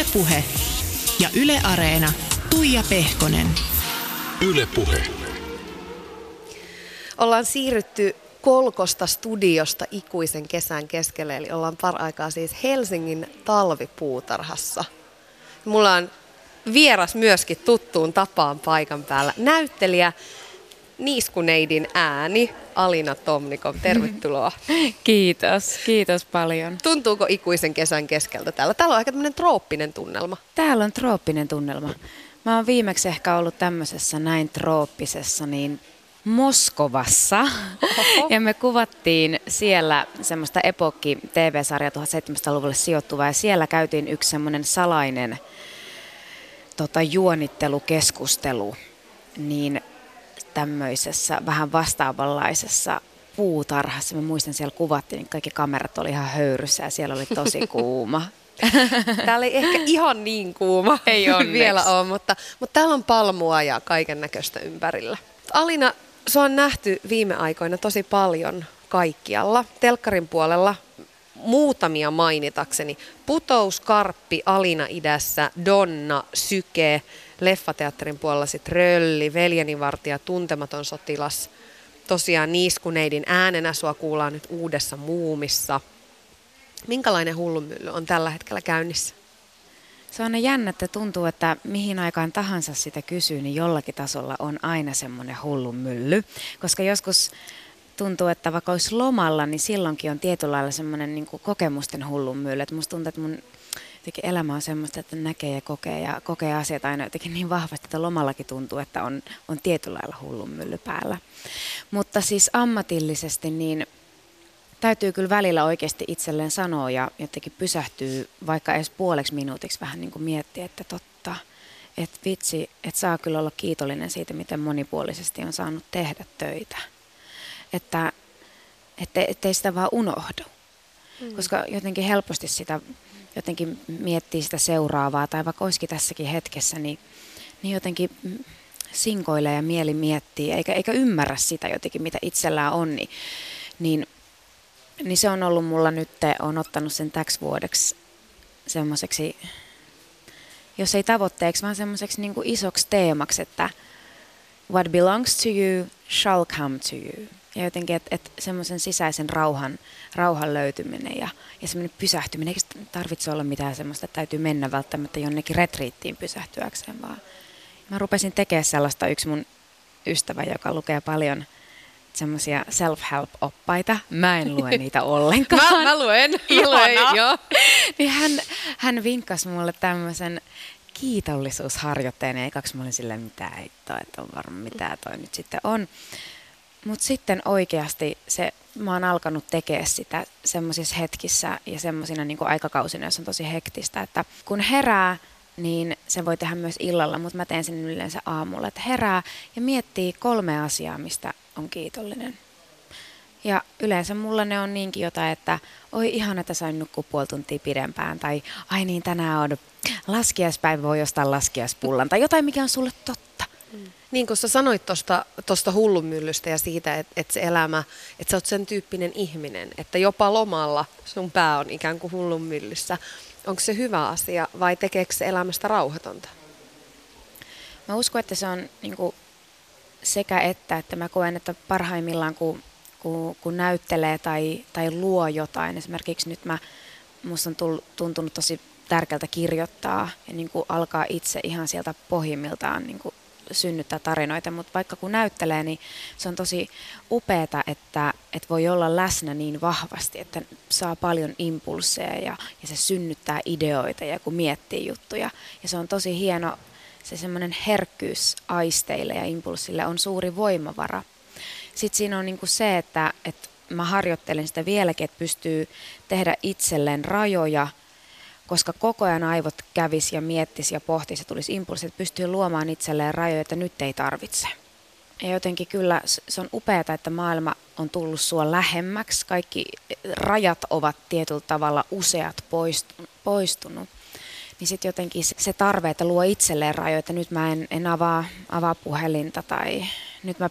Ylepuhe ja Yle Areena. Tuija Pehkonen. Ylepuhe. Ollaan siirrytty Kolkosta studiosta ikuisen kesän keskelle, eli ollaan paraikaa siis Helsingin talvipuutarhassa. Mulla on vieras myöskin tuttuun tapaan paikan päällä. Näyttelijä Niiskuneidin ääni, Alina Tomnikov. Tervetuloa. Kiitos, kiitos paljon. Tuntuuko ikuisen kesän keskeltä täällä? Täällä on aika tämmöinen trooppinen tunnelma. Täällä on trooppinen tunnelma. Mä oon viimeksi ehkä ollut tämmöisessä näin trooppisessa, niin Moskovassa. Oho. Ja me kuvattiin siellä semmoista epokki TV-sarja 1700-luvulle sijoittuvaa ja siellä käytiin yksi semmoinen salainen tota, juonittelukeskustelu. Niin tämmöisessä vähän vastaavanlaisessa puutarhassa. Mä muistan siellä kuvattiin, niin kaikki kamerat oli ihan höyryssä ja siellä oli tosi kuuma. Täällä ei ehkä ihan niin kuuma ei vielä ole, mutta, mutta täällä on palmua ja kaiken näköistä ympärillä. Alina, se on nähty viime aikoina tosi paljon kaikkialla. Telkkarin puolella muutamia mainitakseni. Putous, Karppi, Alina idässä, Donna, Syke, leffateatterin puolella sitten Rölli, Veljenivartija, Tuntematon sotilas. Tosiaan Niiskuneidin äänenä sua kuullaan nyt uudessa muumissa. Minkälainen hullumylly on tällä hetkellä käynnissä? Se on jännä, että tuntuu, että mihin aikaan tahansa sitä kysyy, niin jollakin tasolla on aina semmoinen hullun mylly. Koska joskus tuntuu, että vaikka olisi lomalla, niin silloinkin on tietyllä lailla semmoinen niin kokemusten hullun mylly. Että musta tuntuu, että mun jotenkin elämä on semmoista, että näkee ja kokee ja kokee asiat aina jotenkin niin vahvasti, että lomallakin tuntuu, että on, on tietyllä lailla hullun mylly päällä. Mutta siis ammatillisesti niin täytyy kyllä välillä oikeasti itselleen sanoa ja jotenkin pysähtyy vaikka edes puoleksi minuutiksi vähän niin kuin miettiä, että totta, että vitsi, että saa kyllä olla kiitollinen siitä, miten monipuolisesti on saanut tehdä töitä. Että että ettei sitä vaan unohdu. Mm. Koska jotenkin helposti sitä jotenkin miettii sitä seuraavaa tai vaikka olisikin tässäkin hetkessä, niin, niin jotenkin sinkoilee ja mieli miettii eikä, eikä ymmärrä sitä jotenkin, mitä itsellään on, niin, niin, niin se on ollut mulla nyt, on ottanut sen täksi vuodeksi semmoiseksi, jos ei tavoitteeksi, vaan semmoiseksi niin isoksi teemaksi, että what belongs to you shall come to you ja jotenkin, että et semmoisen sisäisen rauhan, rauhan löytyminen ja, ja semmoinen pysähtyminen, eikä tarvitse olla mitään semmoista, että täytyy mennä välttämättä jonnekin retriittiin pysähtyäkseen, vaan mä rupesin tekemään sellaista yksi mun ystävä, joka lukee paljon semmoisia self-help-oppaita. Mä en lue niitä ollenkaan. mä, mä luen. Mä luen joo. niin hän, hän vinkkasi mulle tämmöisen kiitollisuusharjoitteen, ja kaksi mä olin silleen, mitä ei toi, että on varmaan mitä toi nyt sitten on. Mutta sitten oikeasti se, mä oon alkanut tekemään sitä semmoisissa hetkissä ja semmoisina niin aikakausina, jos on tosi hektistä, että kun herää, niin se voi tehdä myös illalla, mutta mä teen sen yleensä aamulla, että herää ja miettii kolme asiaa, mistä on kiitollinen. Ja yleensä mulla ne on niinkin jotain, että oi ihan, että sain nukkua puoli tuntia pidempään, tai ai niin, tänään on laskiaispäivä, voi ostaa laskiaispullan, tai jotain, mikä on sulle totta. Niin kuin sä sanoit tuosta tosta hullunmyllystä ja siitä, että et se elämä, että sä oot sen tyyppinen ihminen, että jopa lomalla sun pää on ikään kuin hullunmyllyssä. Onko se hyvä asia vai tekeekö se elämästä rauhatonta? Mä uskon, että se on niin kuin sekä että, että mä koen, että parhaimmillaan kun, kun, kun näyttelee tai, tai luo jotain, esimerkiksi nyt mä, musta on tuntunut tosi tärkeältä kirjoittaa ja niin kuin alkaa itse ihan sieltä pohjimmiltaan niin kuin synnyttää tarinoita, mutta vaikka kun näyttelee, niin se on tosi upeeta, että, että voi olla läsnä niin vahvasti, että saa paljon impulseja ja, ja se synnyttää ideoita ja kun miettii juttuja. Ja se on tosi hieno, se semmoinen herkkyys aisteille ja impulsille on suuri voimavara. Sitten siinä on niin kuin se, että, että mä harjoittelen sitä vieläkin, että pystyy tehdä itselleen rajoja – koska koko ajan aivot kävis ja miettis ja pohtisi ja tulisi impulssi, että pystyy luomaan itselleen rajoja, että nyt ei tarvitse. Ja jotenkin kyllä se on upeaa, että maailma on tullut sua lähemmäksi. Kaikki rajat ovat tietyllä tavalla useat poistunut. Niin sitten jotenkin se tarve, että luo itselleen rajoja, että nyt mä en, en avaa, avaa puhelinta tai nyt mä,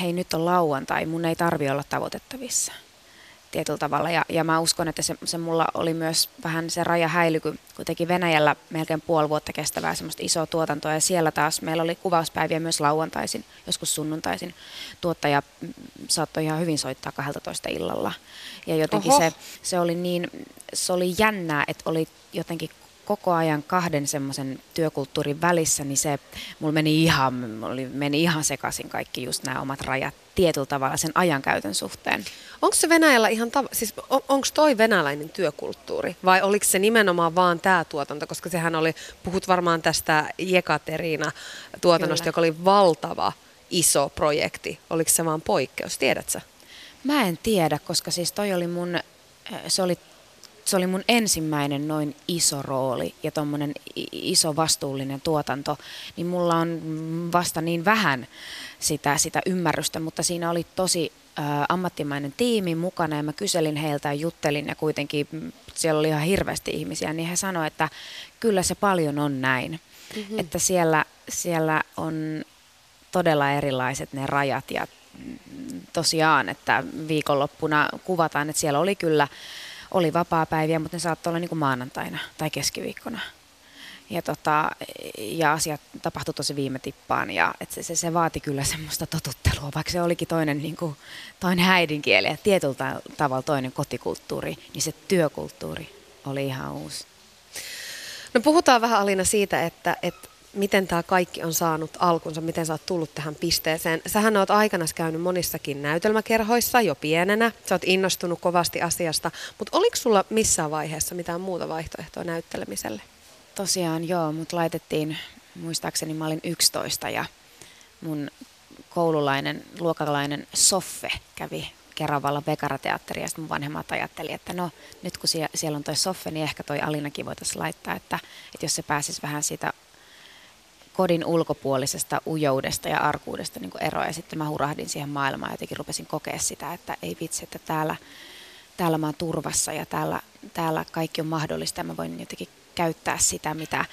hei nyt on lauantai, mun ei tarvi olla tavoitettavissa. Tietyllä tavalla. Ja, ja mä uskon, että se, se mulla oli myös vähän se raja häily, kun, kun teki Venäjällä melkein puoli vuotta kestävää semmoista isoa tuotantoa. Ja siellä taas meillä oli kuvauspäiviä myös lauantaisin, joskus sunnuntaisin. Tuottaja saattoi ihan hyvin soittaa 12 illalla. Ja jotenkin se, se oli niin, se oli jännää, että oli jotenkin koko ajan kahden semmoisen työkulttuurin välissä, niin se mulla meni ihan, mulla meni ihan sekaisin kaikki just nämä omat rajat tietyllä tavalla sen ajankäytön suhteen. Onko se Venäjällä ihan, tav- siis on, onko toi venäläinen työkulttuuri vai oliko se nimenomaan vaan tämä tuotanto, koska sehän oli, puhut varmaan tästä Jekaterina tuotannosta, Kyllä. joka oli valtava iso projekti. Oliko se vaan poikkeus, tiedätkö? Mä en tiedä, koska siis toi oli mun, se oli se oli mun ensimmäinen noin iso rooli ja tuommoinen iso vastuullinen tuotanto, niin mulla on vasta niin vähän sitä, sitä ymmärrystä, mutta siinä oli tosi ammattimainen tiimi mukana ja mä kyselin heiltä ja juttelin ja kuitenkin siellä oli ihan hirveästi ihmisiä, niin he sanoivat, että kyllä se paljon on näin, mm-hmm. että siellä, siellä on todella erilaiset ne rajat ja tosiaan, että viikonloppuna kuvataan, että siellä oli kyllä oli vapaa-päiviä, mutta ne saattoi olla niin kuin maanantaina tai keskiviikkona. Ja, tota, ja asiat tapahtui tosi viime tippaan ja et se, se, se, vaati kyllä semmoista totuttelua, vaikka se olikin toinen, niin kuin, toinen äidinkieli ja tietyllä tavalla toinen kotikulttuuri, niin se työkulttuuri oli ihan uusi. No puhutaan vähän Alina siitä, että, että miten tämä kaikki on saanut alkunsa, miten sä oot tullut tähän pisteeseen. Sähän oot aikana käynyt monissakin näytelmäkerhoissa jo pienenä, sä oot innostunut kovasti asiasta, mutta oliko sulla missään vaiheessa mitään muuta vaihtoehtoa näyttelemiselle? Tosiaan joo, mut laitettiin, muistaakseni mä olin 11 ja mun koululainen, luokalainen Soffe kävi Keravalla Vekarateatteri ja sitten mun vanhemmat ajatteli, että no nyt kun siellä on toi Soffe, niin ehkä toi Alinakin voitaisiin laittaa, että, että jos se pääsisi vähän siitä kodin ulkopuolisesta ujoudesta ja arkuudesta niin eroa. Ja sitten mä hurahdin siihen maailmaan ja jotenkin rupesin kokea sitä, että ei vitsi, että täällä, täällä mä oon turvassa ja täällä, täällä kaikki on mahdollista ja mä voin jotenkin käyttää sitä, mitä,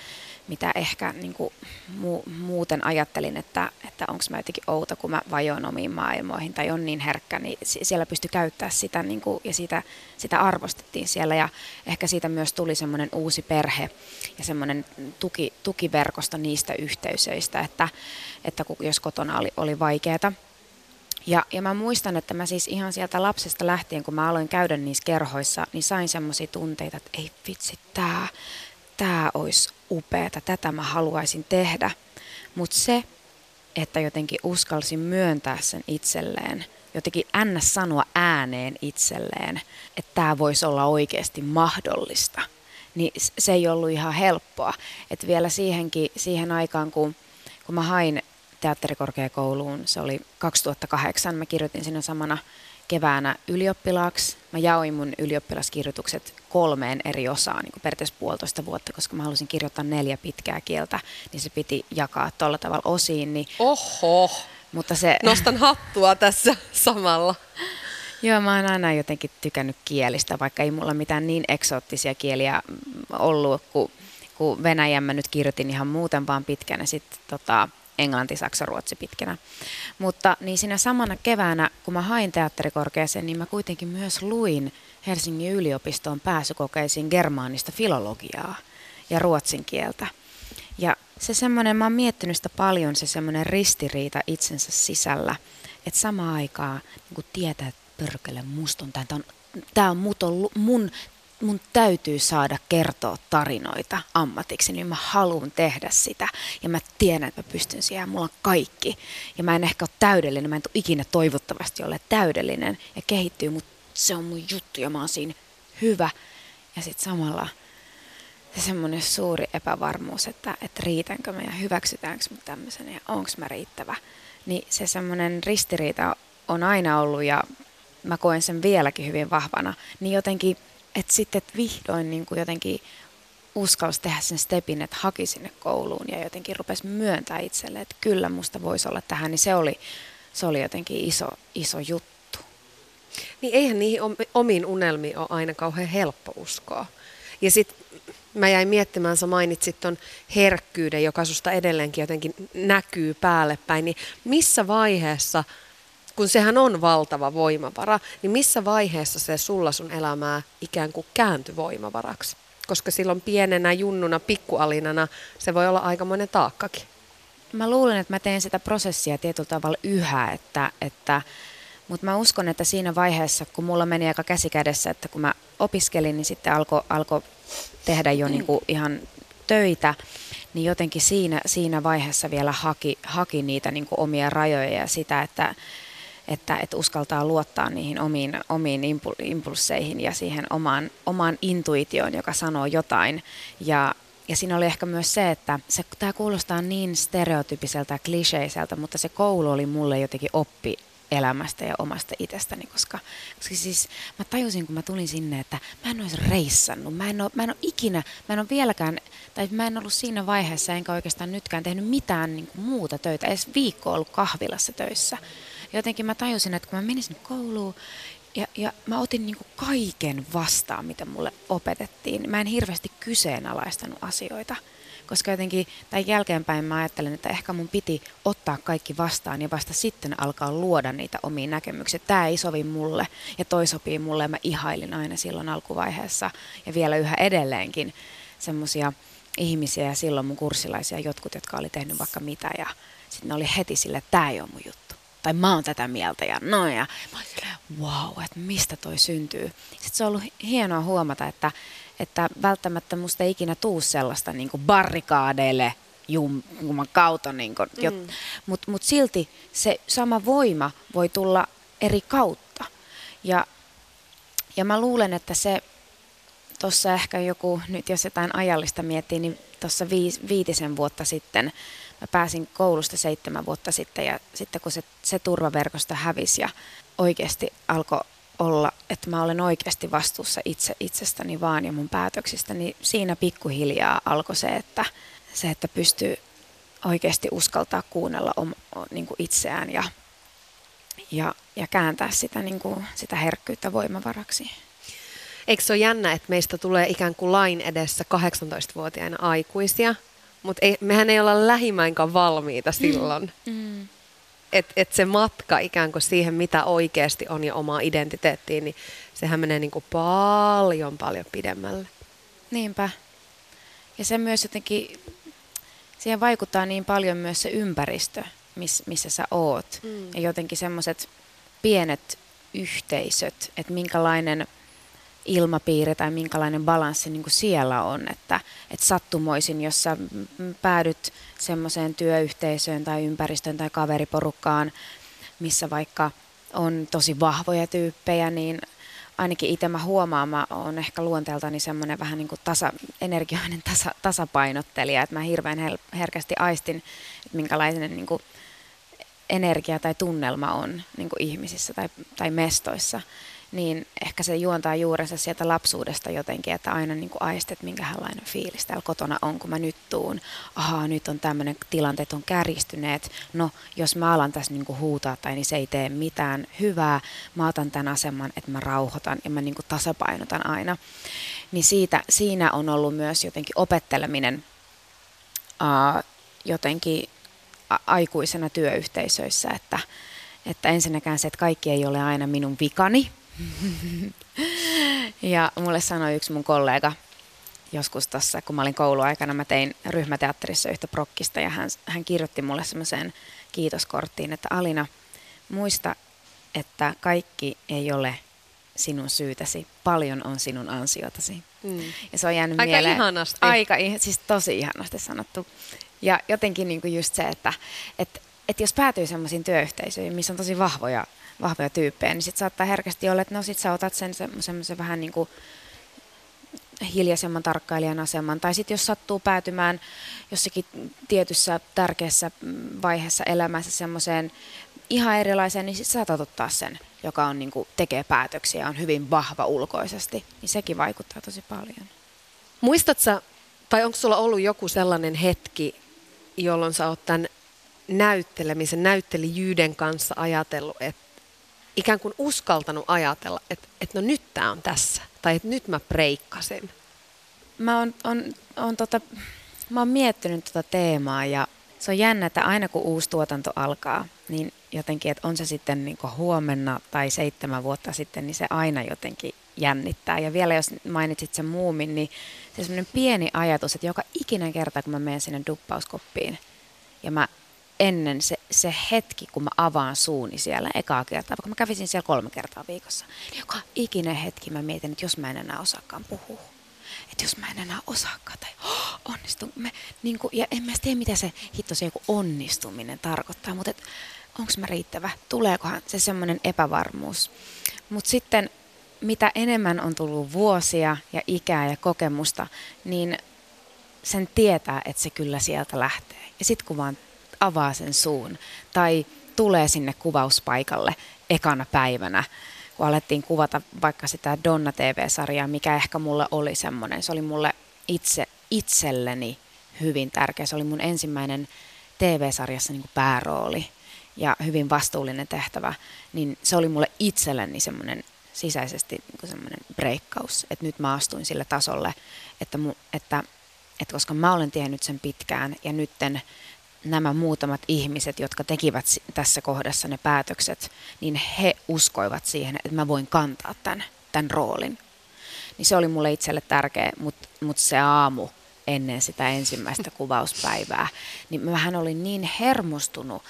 mitä ehkä niin kuin mu- muuten ajattelin, että, että onko mä jotenkin outo, kun mä vajoin omiin maailmoihin tai on niin herkkä, niin siellä pystyi käyttää sitä niin kuin, ja sitä, sitä arvostettiin siellä ja ehkä siitä myös tuli semmoinen uusi perhe ja semmoinen tuki, tukiverkosto niistä yhteisöistä, että, että kun, jos kotona oli, oli vaikeaa. Ja, ja mä muistan, että mä siis ihan sieltä lapsesta lähtien, kun mä aloin käydä niissä kerhoissa, niin sain semmoisia tunteita, että ei vitsi, tää, tämä olisi upeata, tätä mä haluaisin tehdä. Mutta se, että jotenkin uskalsin myöntää sen itselleen, jotenkin ns. sanoa ääneen itselleen, että tämä voisi olla oikeasti mahdollista, niin se ei ollut ihan helppoa. Että vielä siihenkin, siihen aikaan, kun, kun mä hain teatterikorkeakouluun, se oli 2008, mä kirjoitin sinne samana keväänä ylioppilaaksi. Mä jaoin mun ylioppilaskirjoitukset kolmeen eri osaan, niin kuin periaatteessa puolitoista vuotta, koska mä halusin kirjoittaa neljä pitkää kieltä, niin se piti jakaa tuolla tavalla osiin. Niin... Oho! Mutta se... Nostan hattua tässä samalla. Joo, mä oon aina jotenkin tykännyt kielistä, vaikka ei mulla mitään niin eksoottisia kieliä ollut kuin, kuin Venäjän. Mä nyt kirjoitin ihan muuten vaan pitkän ja sitten tota, englanti, saksa, ruotsi pitkänä. Mutta niin siinä samana keväänä, kun mä hain teatterikorkeaseen, niin mä kuitenkin myös luin Helsingin yliopistoon pääsykokeisiin germaanista filologiaa ja ruotsin kieltä. Ja se semmoinen, mä oon miettinyt sitä paljon, se semmoinen ristiriita itsensä sisällä, että samaan aikaan niin tietää, että pörkele, musta on tämä on, tämä on mun mun täytyy saada kertoa tarinoita ammatiksi, niin mä haluan tehdä sitä. Ja mä tiedän, että mä pystyn siihen, mulla on kaikki. Ja mä en ehkä ole täydellinen, mä en tule ikinä toivottavasti ole täydellinen ja kehittyy, mutta se on mun juttu ja mä oon siinä hyvä. Ja sitten samalla se semmoinen suuri epävarmuus, että, että riitänkö mä ja hyväksytäänkö mä tämmöisenä ja onko mä riittävä. Niin se semmoinen ristiriita on aina ollut ja mä koen sen vieläkin hyvin vahvana. Niin jotenkin – että sitten et vihdoin niin kuin jotenkin uskalsi tehdä sen stepin, että haki sinne kouluun ja jotenkin rupesi myöntää itselle, että kyllä musta voisi olla tähän, niin se oli, se oli jotenkin iso, iso juttu. Niin eihän niihin omiin unelmiin ole aina kauhean helppo uskoa. Ja sitten mä jäin miettimään, sä mainitsit ton herkkyyden, joka susta edelleenkin jotenkin näkyy päälle päin, niin missä vaiheessa kun sehän on valtava voimavara, niin missä vaiheessa se sulla sun elämää ikään kuin kääntyi voimavaraksi? Koska silloin pienenä junnuna, pikkualinana, se voi olla aikamoinen taakkakin. Mä luulen, että mä teen sitä prosessia tietyllä tavalla yhä, että, että mutta mä uskon, että siinä vaiheessa, kun mulla meni aika käsi kädessä, että kun mä opiskelin, niin sitten alkoi alko tehdä jo niinku ihan töitä, niin jotenkin siinä, siinä vaiheessa vielä haki, haki niitä niinku omia rajoja ja sitä, että, että, että uskaltaa luottaa niihin omiin, omiin impulseihin ja siihen omaan, omaan intuitioon, joka sanoo jotain. Ja, ja siinä oli ehkä myös se, että se, tämä kuulostaa niin stereotypiseltä ja kliseiseltä, mutta se koulu oli mulle jotenkin oppi elämästä ja omasta itsestäni, koska, koska siis mä tajusin, kun mä tulin sinne, että mä en olisi reissannut, mä en ole, mä en ole ikinä, mä en ole vieläkään, tai mä en ollut siinä vaiheessa, enkä oikeastaan nytkään tehnyt mitään niin kuin muuta töitä, edes viikko ollut kahvilassa töissä. Jotenkin mä tajusin, että kun mä menisin kouluun ja, ja mä otin niin kaiken vastaan, mitä mulle opetettiin. Mä en hirveästi kyseenalaistanut asioita koska jotenkin tai jälkeenpäin mä ajattelen, että ehkä mun piti ottaa kaikki vastaan ja vasta sitten alkaa luoda niitä omia näkemyksiä. Tämä ei sovi mulle ja toi sopii mulle ja mä ihailin aina silloin alkuvaiheessa ja vielä yhä edelleenkin semmoisia ihmisiä ja silloin mun kurssilaisia jotkut, jotka oli tehnyt vaikka mitä ja sitten ne oli heti sille, että tämä ei ole mun juttu. Tai mä oon tätä mieltä ja noin. Ja mä olin silleen, wow, että mistä toi syntyy. Sitten se on ollut hienoa huomata, että että välttämättä musta ei ikinä tuu sellaista niin kuin barrikaadeille jumman kautta, niin kuin, mm. mutta mut silti se sama voima voi tulla eri kautta. Ja, ja mä luulen, että se tuossa ehkä joku, nyt jos jotain ajallista miettii, niin tuossa viitisen vuotta sitten mä pääsin koulusta seitsemän vuotta sitten ja sitten kun se, se turvaverkosto hävisi ja oikeasti alkoi olla, että mä olen oikeasti vastuussa itse itsestäni vaan ja mun päätöksistä, niin siinä pikkuhiljaa alkoi se, että, se, että pystyy oikeasti uskaltaa kuunnella om, niin kuin itseään ja, ja, ja kääntää sitä, niin kuin, sitä herkkyyttä voimavaraksi. Eikö se ole jännä, että meistä tulee ikään kuin lain edessä 18-vuotiaina aikuisia, mutta ei, mehän ei olla lähimäinkään valmiita silloin. Mm. Mm että et se matka ikään kuin siihen, mitä oikeasti on ja omaa identiteettiin, niin sehän menee niin kuin paljon, paljon pidemmälle. Niinpä. Ja se myös jotenkin, siihen vaikuttaa niin paljon myös se ympäristö, miss, missä sä oot. Mm. Ja jotenkin semmoiset pienet yhteisöt, että minkälainen ilmapiiri tai minkälainen balanssi niin kuin siellä on, että, että sattumoisin, jos sä päädyt semmoiseen työyhteisöön tai ympäristöön tai kaveriporukkaan, missä vaikka on tosi vahvoja tyyppejä, niin ainakin itse mä huomaan, mä oon ehkä luonteeltani semmoinen vähän niin kuin tasa, energioinen tasa, tasapainottelija, että mä hirveän herkästi aistin, että minkälainen niin kuin energia tai tunnelma on niin kuin ihmisissä tai, tai mestoissa niin ehkä se juontaa juurensa sieltä lapsuudesta jotenkin, että aina niin aistet, minkälainen fiilis täällä kotona on, kun mä nyt tuun. Ahaa, nyt on tämmöinen tilanteet on kärjistyneet. No, jos mä alan tässä niin huutaa tai niin se ei tee mitään hyvää, mä otan tämän aseman, että mä rauhoitan ja mä niin tasapainotan aina. Niin siitä, siinä on ollut myös jotenkin opetteleminen uh, jotenkin a- aikuisena työyhteisöissä, että, että ensinnäkään se, että kaikki ei ole aina minun vikani, ja mulle sanoi yksi mun kollega joskus tuossa, kun mä olin kouluaikana, mä tein ryhmäteatterissa yhtä prokkista ja hän, hän kirjoitti mulle semmoiseen kiitoskorttiin, että Alina, muista, että kaikki ei ole sinun syytäsi, paljon on sinun ansiotasi. Mm. Ja se on jäänyt Aika mieleen. ihanasti. Aika, siis tosi ihanasti sanottu. Ja jotenkin niin kuin just se, että, että, että jos päätyy semmoisiin työyhteisöihin, missä on tosi vahvoja vahvoja tyyppejä, niin sitten saattaa herkästi olla, että no sit sä otat sen semmoisen vähän niin kuin hiljaisemman tarkkailijan aseman. Tai sitten jos sattuu päätymään jossakin tietyssä tärkeässä vaiheessa elämässä semmoiseen ihan erilaiseen, niin sitten saatat ottaa sen, joka on, niin kuin, tekee päätöksiä ja on hyvin vahva ulkoisesti. Niin sekin vaikuttaa tosi paljon. Muistatko, tai onko sulla ollut joku sellainen hetki, jolloin sä oot tämän näyttelemisen, näyttelijyyden kanssa ajatellut, että ikään kuin uskaltanut ajatella, että, että no nyt tämä on tässä, tai että nyt mä breikkasin? Mä oon, on, on tota, mä oon miettinyt tota teemaa ja se on jännä, että aina kun uusi tuotanto alkaa, niin jotenkin, että on se sitten niin huomenna tai seitsemän vuotta sitten, niin se aina jotenkin jännittää. Ja vielä jos mainitsit sen muumin, niin se semmoinen pieni ajatus, että joka ikinen kerta, kun mä menen sinne duppauskoppiin ja mä ennen se, se hetki, kun mä avaan suuni siellä ekaa kertaa, vaikka mä kävisin siellä kolme kertaa viikossa, joka ikinen hetki mä mietin, että jos mä en enää osaakaan puhua, että jos mä en enää osaakaan tai oh, onnistun, me, niin kuin, ja en mä tiedä mitä se hitto se joku onnistuminen tarkoittaa, mutta onko mä riittävä, tuleekohan se semmoinen epävarmuus. Mutta sitten mitä enemmän on tullut vuosia ja ikää ja kokemusta, niin sen tietää, että se kyllä sieltä lähtee. Ja sitten kun vaan avaa sen suun tai tulee sinne kuvauspaikalle ekana päivänä, kun alettiin kuvata vaikka sitä Donna TV-sarjaa, mikä ehkä mulle oli semmoinen, se oli mulle itse, itselleni hyvin tärkeä. Se oli mun ensimmäinen TV-sarjassa niin kuin päärooli ja hyvin vastuullinen tehtävä, niin se oli mulle itselleni semmoinen sisäisesti niin semmoinen breikkaus, että nyt mä astuin sille tasolle, että, mu, että, että koska mä olen tiennyt sen pitkään ja nytten nämä muutamat ihmiset, jotka tekivät tässä kohdassa ne päätökset, niin he uskoivat siihen, että mä voin kantaa tämän, tämän roolin. Niin se oli mulle itselle tärkeä, mutta mut se aamu ennen sitä ensimmäistä kuvauspäivää, niin mähän olin niin hermostunut,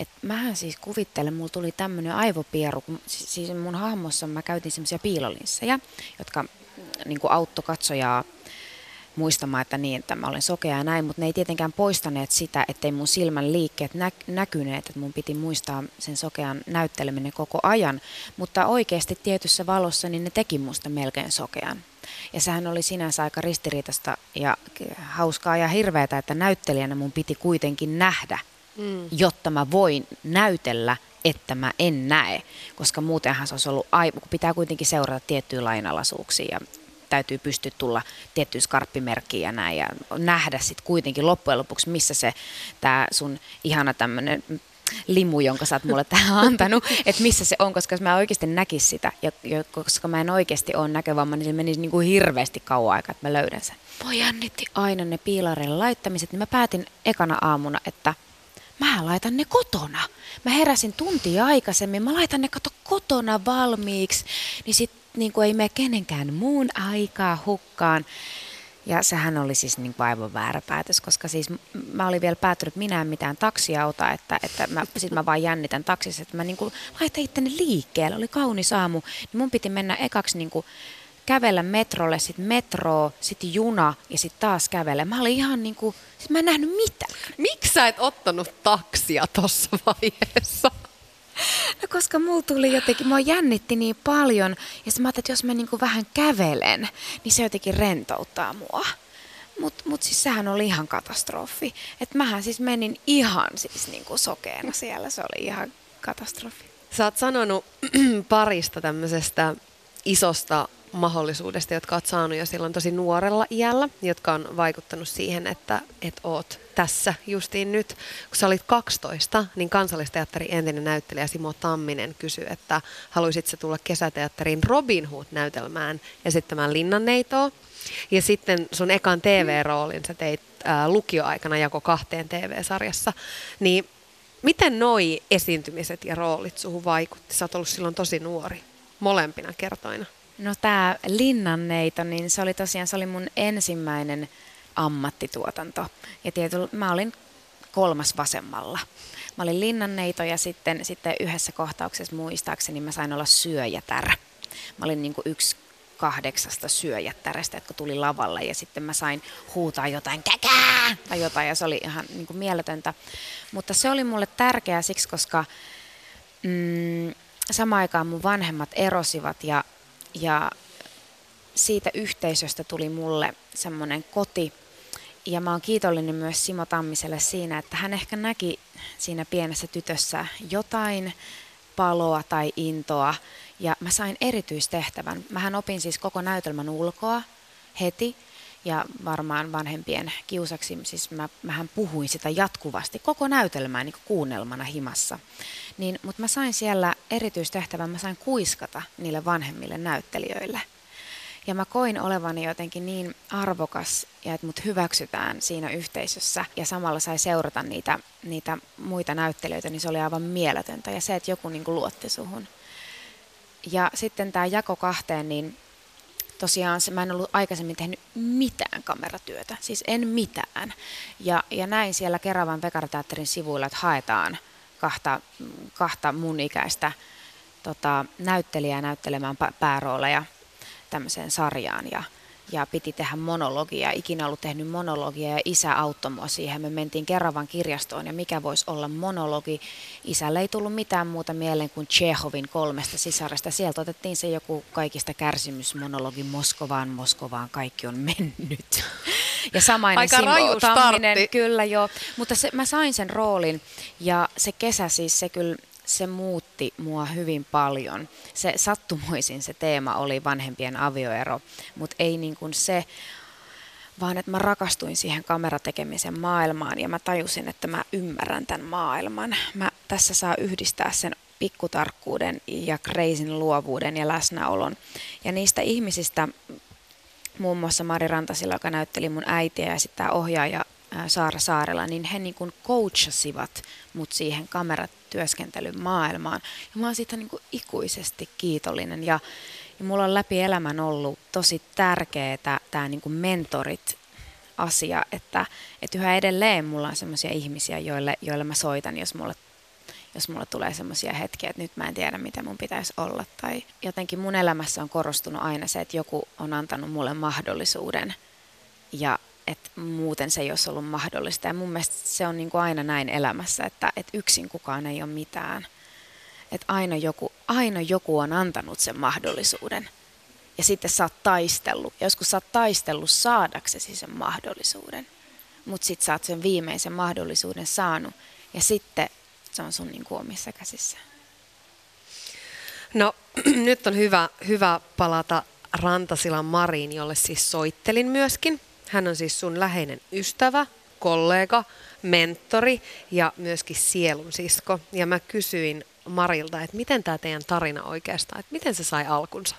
että mähän siis kuvittelen, mulla tuli tämmöinen aivopieru, kun siis mun hahmossa mä käytin semmoisia piilolinsseja, jotka niin auttoi katsojaa muistamaan, että niin, että mä olen sokea ja näin, mutta ne ei tietenkään poistaneet sitä, ettei mun silmän liikkeet nä- näkyneet, että mun piti muistaa sen sokean näytteleminen koko ajan, mutta oikeasti tietyssä valossa niin ne teki musta melkein sokean. Ja sehän oli sinänsä aika ristiriitasta ja hauskaa ja hirveätä, että näyttelijänä mun piti kuitenkin nähdä, mm. jotta mä voin näytellä, että mä en näe, koska muutenhan se olisi ollut aivan, kun pitää kuitenkin seurata tiettyjä lainalaisuuksia ja täytyy pystyä tulla tiettyyn skarppimerkkiin ja näin ja nähdä sitten kuitenkin loppujen lopuksi, missä se tämä sun ihana tämmöinen limu, jonka sä oot mulle tähän antanut, että missä se on, koska jos mä oikeasti näkis sitä, ja, ja koska mä en oikeasti ole näkövamma, niin se menisi niin kuin hirveästi kauan aikaa, että mä löydän sen. Voi jännitti aina ne piilareille laittamiset, niin mä päätin ekana aamuna, että mä laitan ne kotona. Mä heräsin tuntia aikaisemmin, mä laitan ne kato kotona valmiiksi, niin sit niin kuin ei mene kenenkään muun aikaa hukkaan. Ja sehän oli siis niin kuin aivan väärä päätös, koska siis mä olin vielä päättänyt, että minä en mitään taksia ota, että, että mä, sit mä vaan jännitän taksissa, että mä niin kuin laitan itteni liikkeelle, oli kaunis aamu, niin mun piti mennä ekaksi niin kuin kävellä metrolle, sitten metro, sitten juna ja sitten taas kävellä. Mä olin ihan niin kuin, sit mä en nähnyt mitään. Miksi sä et ottanut taksia tuossa vaiheessa? No koska mulla tuli jotenkin, mua jännitti niin paljon. Ja mä ajattelin, että jos mä niinku vähän kävelen, niin se jotenkin rentouttaa mua. Mutta mut siis sehän oli ihan katastrofi. Että mähän siis menin ihan siis niinku sokeena siellä. Se oli ihan katastrofi. Sä oot sanonut parista tämmöisestä isosta mahdollisuudesta, jotka oot saanut jo silloin tosi nuorella iällä, jotka on vaikuttanut siihen, että et oot tässä justiin nyt. Kun sä olit 12, niin kansallisteatterin entinen näyttelijä Simo Tamminen kysyi, että haluaisit tulla kesäteatterin Robin Hood-näytelmään esittämään Linnanneitoa. Ja sitten sun ekan TV-roolin sä teit ää, lukioaikana jako kahteen TV-sarjassa. Niin miten noi esiintymiset ja roolit suhun vaikutti? Sä oot ollut silloin tosi nuori, molempina kertoina. No tämä Linnanneito, niin se oli tosiaan se oli mun ensimmäinen ammattituotanto. Ja tietyllä, mä olin kolmas vasemmalla. Mä olin linnanneito ja sitten, sitten yhdessä kohtauksessa muistaakseni mä sain olla syöjätär. Mä olin niin yksi kahdeksasta syöjättärästä, jotka tuli lavalle ja sitten mä sain huutaa jotain käkää tai jotain ja se oli ihan niin kuin mieletöntä. Mutta se oli mulle tärkeää siksi, koska mm, samaan aikaan mun vanhemmat erosivat ja, ja siitä yhteisöstä tuli mulle semmoinen koti, ja mä oon kiitollinen myös Simo Tammiselle siinä, että hän ehkä näki siinä pienessä tytössä jotain paloa tai intoa. Ja mä sain erityistehtävän. Mähän opin siis koko näytelmän ulkoa heti. Ja varmaan vanhempien kiusaksi, siis mä, mähän puhuin sitä jatkuvasti, koko näytelmää niin kuunnelmana himassa. Niin, mutta mä sain siellä erityistehtävän, mä sain kuiskata niille vanhemmille näyttelijöille – Ja mä koin olevani jotenkin niin arvokas ja että mut hyväksytään siinä yhteisössä ja samalla sai seurata niitä, niitä muita näyttelijöitä, niin se oli aivan mieletöntä. Ja se, että joku niin luotti suhun. Ja sitten tämä jako kahteen, niin tosiaan mä en ollut aikaisemmin tehnyt mitään kameratyötä, siis en mitään. Ja, ja näin siellä Keravan Vekarateatterin sivuilla, että haetaan kahta, kahta mun ikäistä tota, näyttelijää näyttelemään päärooleja tämmöiseen sarjaan. Ja, ja piti tehdä monologia. Ikinä ollut tehnyt monologia ja isä auttoi mua siihen. Me mentiin Keravan kirjastoon ja mikä voisi olla monologi. Isälle ei tullut mitään muuta mieleen kuin Chehovin kolmesta sisaresta. Sieltä otettiin se joku kaikista kärsimysmonologi Moskovaan, Moskovaan, kaikki on mennyt. Ja samainen Aika Tamminen, kyllä joo. Mutta se, mä sain sen roolin ja se kesä siis se kyllä se muutti mua hyvin paljon. Se sattumoisin se teema oli vanhempien avioero, mutta ei niin kuin se, vaan että mä rakastuin siihen kameratekemisen maailmaan ja mä tajusin, että mä ymmärrän tämän maailman. Mä tässä saa yhdistää sen pikkutarkkuuden ja kreisin luovuuden ja läsnäolon. Ja niistä ihmisistä, muun muassa Mari Rantasilla, joka näytteli mun äitiä ja sitten tämä ohjaaja Saara Saarella, niin he niin kuin coachasivat mut siihen kameratyöskentelyn maailmaan. Ja mä oon siitä niin kuin ikuisesti kiitollinen. Ja, ja mulla on läpi elämän ollut tosi tärkeää tämä niin kuin mentorit asia, että, että yhä edelleen mulla on sellaisia ihmisiä, joille, joille mä soitan, jos mulle jos mulla tulee semmoisia hetkiä, että nyt mä en tiedä, mitä mun pitäisi olla. Tai jotenkin mun elämässä on korostunut aina se, että joku on antanut mulle mahdollisuuden ja että muuten se ei olisi ollut mahdollista. Ja mun mielestä se on niin kuin aina näin elämässä, että, että yksin kukaan ei ole mitään. Että aina joku, aina joku on antanut sen mahdollisuuden. Ja sitten sä oot taistellut. Ja joskus sä oot taistellut saadaksesi sen mahdollisuuden. Mutta sitten sä oot sen viimeisen mahdollisuuden saanut. Ja sitten se on sun niin kuin omissa käsissä. No nyt on hyvä, hyvä palata Rantasilan Mariin, jolle siis soittelin myöskin. Hän on siis sun läheinen ystävä, kollega, mentori ja myöskin sielun sisko. Ja mä kysyin Marilta, että miten tämä teidän tarina oikeastaan, että miten se sai alkunsa?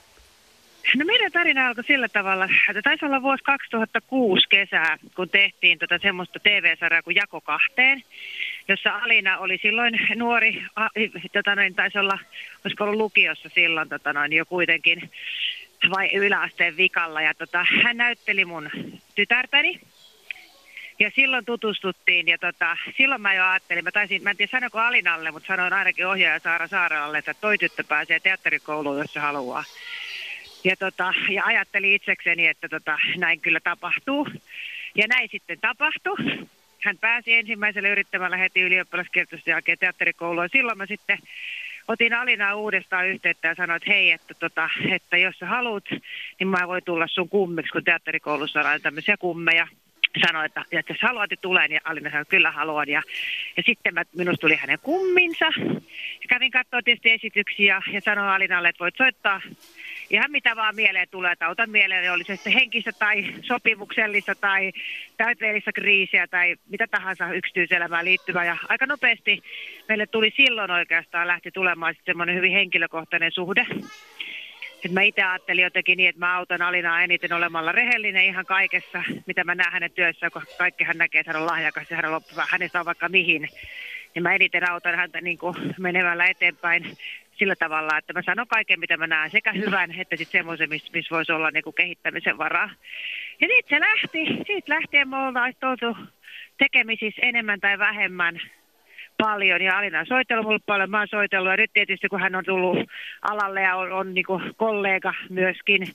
No meidän tarina alkoi sillä tavalla, että taisi olla vuosi 2006 kesää, kun tehtiin tota semmoista TV-sarjaa kuin Jako kahteen, jossa Alina oli silloin nuori, tota noin, taisi olla, olisiko ollut lukiossa silloin tota noin, jo kuitenkin vai yläasteen vikalla. Ja tota, hän näytteli mun tytärtäni. Ja silloin tutustuttiin ja tota, silloin mä jo ajattelin, mä taisin, mä en tiedä sanoiko Alinalle, mutta sanoin ainakin ohjaaja Saara Saarelalle, että toi tyttö pääsee teatterikouluun, jos se haluaa. Ja, tota, ja ajattelin itsekseni, että tota, näin kyllä tapahtuu. Ja näin sitten tapahtui. Hän pääsi ensimmäiselle yrittämällä heti ylioppilaskirjoitusten jälkeen teatterikouluun. Silloin mä sitten otin Alinaa uudestaan yhteyttä ja sanoin, että hei, että, tota, että jos sä haluat, niin mä voin tulla sun kummiksi, kun teatterikoulussa on tämmöisiä kummeja sanoi, että, että jos haluat, niin tulee, niin Alina sanoi, että kyllä haluan. Ja, ja sitten mä, minusta tuli hänen kumminsa. Ja kävin katsoa tietysti esityksiä ja sanoin Alinalle, että voit soittaa ihan mitä vaan mieleen tulee. Että autan mieleen, oli se sitten henkistä tai sopimuksellista tai täyteellistä kriisiä tai mitä tahansa yksityiselämään liittyvää. Ja aika nopeasti meille tuli silloin oikeastaan lähti tulemaan sitten semmoinen hyvin henkilökohtainen suhde. Et mä itse ajattelin jotenkin niin, että mä autan Alinaa eniten olemalla rehellinen ihan kaikessa, mitä mä näen hänen työssä, kun kaikki hän näkee, että hän on lahjakas ja hän on, hänestä on vaikka mihin. Niin mä eniten autan häntä niin kuin menevällä eteenpäin sillä tavalla, että mä sanon kaiken, mitä mä näen, sekä hyvän että sitten semmoisen, missä mis voisi olla niin kuin kehittämisen varaa. Ja siitä se lähti. Siitä lähtien me ollaan oltu tekemisissä enemmän tai vähemmän paljon ja Alina on soitellut mulle paljon, mä oon soitellut ja nyt tietysti kun hän on tullut alalle ja on, on niin kollega myöskin,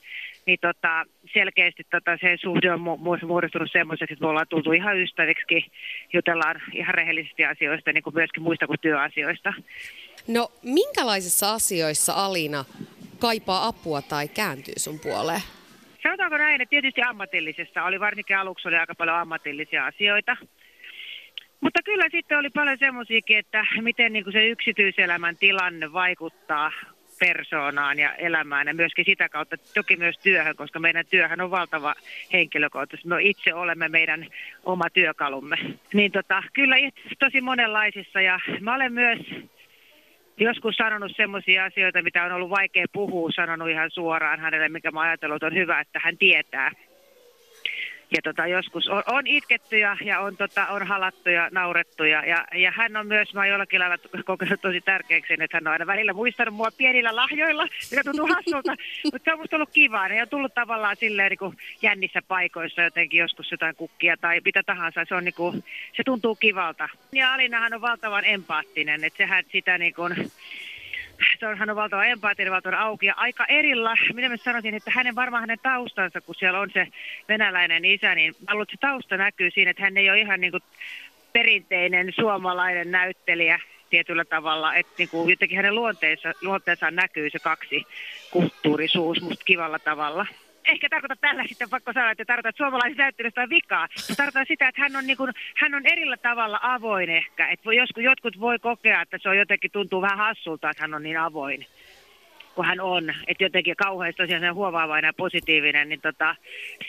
niin tota, selkeästi tota, se suhde on mu- muodostunut semmoiseksi, että me ollaan tultu ihan ystäviksi, jutellaan ihan rehellisesti asioista, niin kuin myöskin muista kuin työasioista. No, minkälaisissa asioissa Alina kaipaa apua tai kääntyy sun puoleen? Sanotaanko näin, että tietysti ammatillisessa oli, varsinkin aluksi oli aika paljon ammatillisia asioita. Mutta kyllä sitten oli paljon semmoisiakin, että miten niin kuin se yksityiselämän tilanne vaikuttaa persoonaan ja elämään ja myöskin sitä kautta toki myös työhön, koska meidän työhän on valtava henkilökohtaisesti. Me itse olemme meidän oma työkalumme. Niin tota, kyllä tosi monenlaisissa ja mä olen myös joskus sanonut semmoisia asioita, mitä on ollut vaikea puhua, sanonut ihan suoraan hänelle, mikä mä ajatellut, on hyvä, että hän tietää ja tota, joskus on, on itketty ja, ja on, tota, on halattu ja naurettu. Ja, ja, ja hän on myös, mä oon jollakin lailla kokenut tosi tärkeäksi, että hän on aina välillä muistanut mua pienillä lahjoilla, mikä tuntuu hassulta. Mutta se on musta ollut kivaa. Ne on tullut tavallaan silleen niin kuin jännissä paikoissa jotenkin joskus jotain kukkia tai mitä tahansa. Se, on, niin kuin, se tuntuu kivalta. Ja Alinahan on valtavan empaattinen, että sehän sitä niin kuin, se on, hän on valtava empaattinen, valtava auki ja aika erilla. Mitä mä sanoisin, että hänen varmaan hänen taustansa, kun siellä on se venäläinen isä, niin että se tausta näkyy siinä, että hän ei ole ihan niin kuin perinteinen suomalainen näyttelijä tietyllä tavalla, että niin kuin jotenkin hänen luonteessa, luonteessaan näkyy se kaksi kulttuurisuus musta kivalla tavalla ehkä tarkoita tällä sitten pakko sanoa, että tarkoittaa, että suomalaisen näyttelystä on vikaa. Se tarkoittaa sitä, että hän on, niin kuin, hän on erillä tavalla avoin ehkä. Että joskus, jotkut voi kokea, että se on jotenkin tuntuu vähän hassulta, että hän on niin avoin kuin hän on. Että jotenkin kauheasti tosiaan se huomaavainen ja positiivinen, niin tota,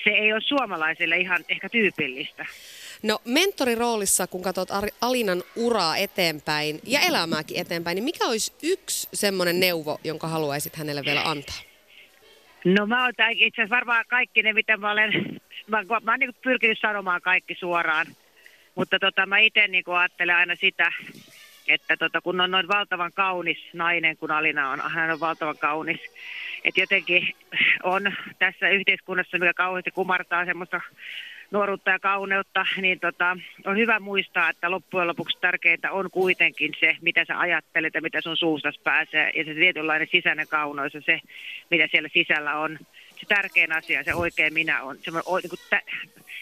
se ei ole suomalaisille ihan ehkä tyypillistä. No mentoriroolissa, kun katsot Alinan uraa eteenpäin ja elämääkin eteenpäin, niin mikä olisi yksi semmoinen neuvo, jonka haluaisit hänelle vielä antaa? No mä oon itse asiassa varmaan kaikki ne, mitä mä olen, mä, mä oon niin pyrkinyt sanomaan kaikki suoraan. Mutta tota, mä itse niin ajattelen aina sitä, että tota, kun on noin valtavan kaunis nainen, kun Alina on, hän on valtavan kaunis. Että jotenkin on tässä yhteiskunnassa, mikä kauheasti kumartaa semmoista nuoruutta ja kauneutta, niin tota, on hyvä muistaa, että loppujen lopuksi tärkeintä on kuitenkin se, mitä sä ajattelet ja mitä sun suustas pääsee. Ja se tietynlainen sisäinen kauneus ja se, mitä siellä sisällä on. Se tärkein asia, se oikein minä on. Se niin kuin tä,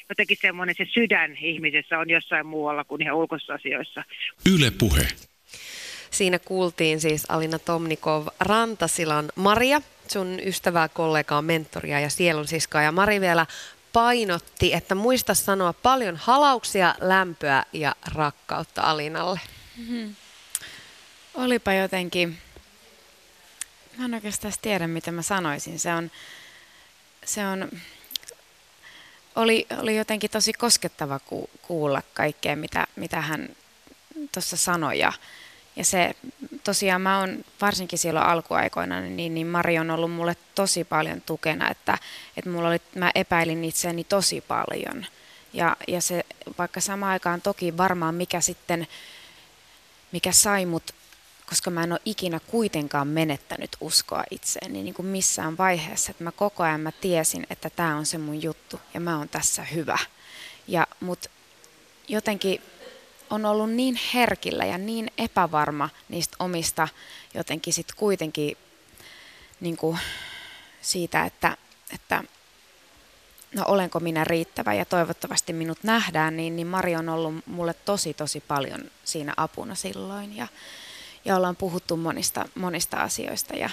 jotenkin semmoinen se sydän ihmisessä on jossain muualla kuin ihan ulkoisissa asioissa. Yle puhe. Siinä kuultiin siis Alina Tomnikov Rantasilan Maria, sun ystävää, kollegaa, mentoria ja sielunsiskoa. Ja Mari vielä painotti, että muista sanoa paljon halauksia, lämpöä ja rakkautta Alinalle. Mm-hmm. Olipa jotenkin, mä en oikeastaan tiedä mitä mä sanoisin. Se on, se on, oli, oli jotenkin tosi koskettava ku, kuulla kaikkea, mitä, mitä hän tuossa sanoi. Ja, ja se tosiaan mä oon varsinkin silloin alkuaikoina, niin, niin Mari on ollut mulle tosi paljon tukena, että, että mulla oli, mä epäilin itseäni tosi paljon. Ja, ja se vaikka samaan aikaan toki varmaan mikä sitten, mikä sai mut, koska mä en ole ikinä kuitenkaan menettänyt uskoa itseeni niin kuin missään vaiheessa, että mä koko ajan mä tiesin, että tämä on se mun juttu ja mä oon tässä hyvä. Ja mut jotenkin on ollut niin herkillä ja niin epävarma niistä omista jotenkin sitten kuitenkin niin kuin siitä, että, että no olenko minä riittävä ja toivottavasti minut nähdään, niin, niin Mari on ollut mulle tosi tosi paljon siinä apuna silloin ja, ja ollaan puhuttu monista, monista asioista ja,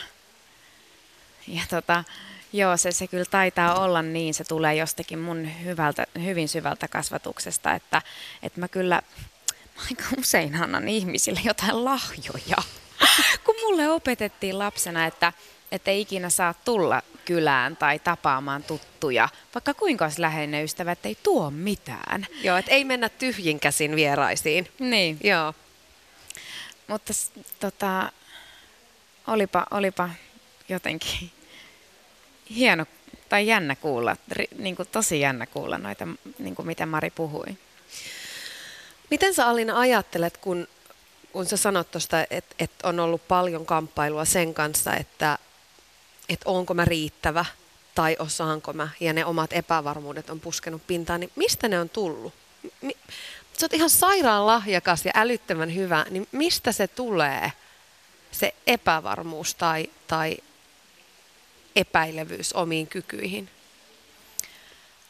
ja tota, Joo, se, se kyllä taitaa olla niin, se tulee jostakin mun hyvältä, hyvin syvältä kasvatuksesta, että, että mä kyllä aika usein annan ihmisille jotain lahjoja. Kun mulle opetettiin lapsena, että että ei ikinä saa tulla kylään tai tapaamaan tuttuja, vaikka kuinka olisi läheinen ystävä, että ei tuo mitään. Joo, että ei mennä tyhjin käsin vieraisiin. Niin. Joo. Mutta tota, olipa, olipa jotenkin hieno tai jännä kuulla, niin kuin tosi jännä kuulla noita, niin kuin mitä Mari puhui. Miten sä Alina ajattelet, kun, kun sä sanot tuosta, että, että on ollut paljon kamppailua sen kanssa, että, että onko mä riittävä tai osaanko mä, ja ne omat epävarmuudet on puskenut pintaan, niin mistä ne on tullut? Mi- sä oot ihan sairaan lahjakas ja älyttömän hyvä, niin mistä se tulee, se epävarmuus tai, tai epäilevyys omiin kykyihin?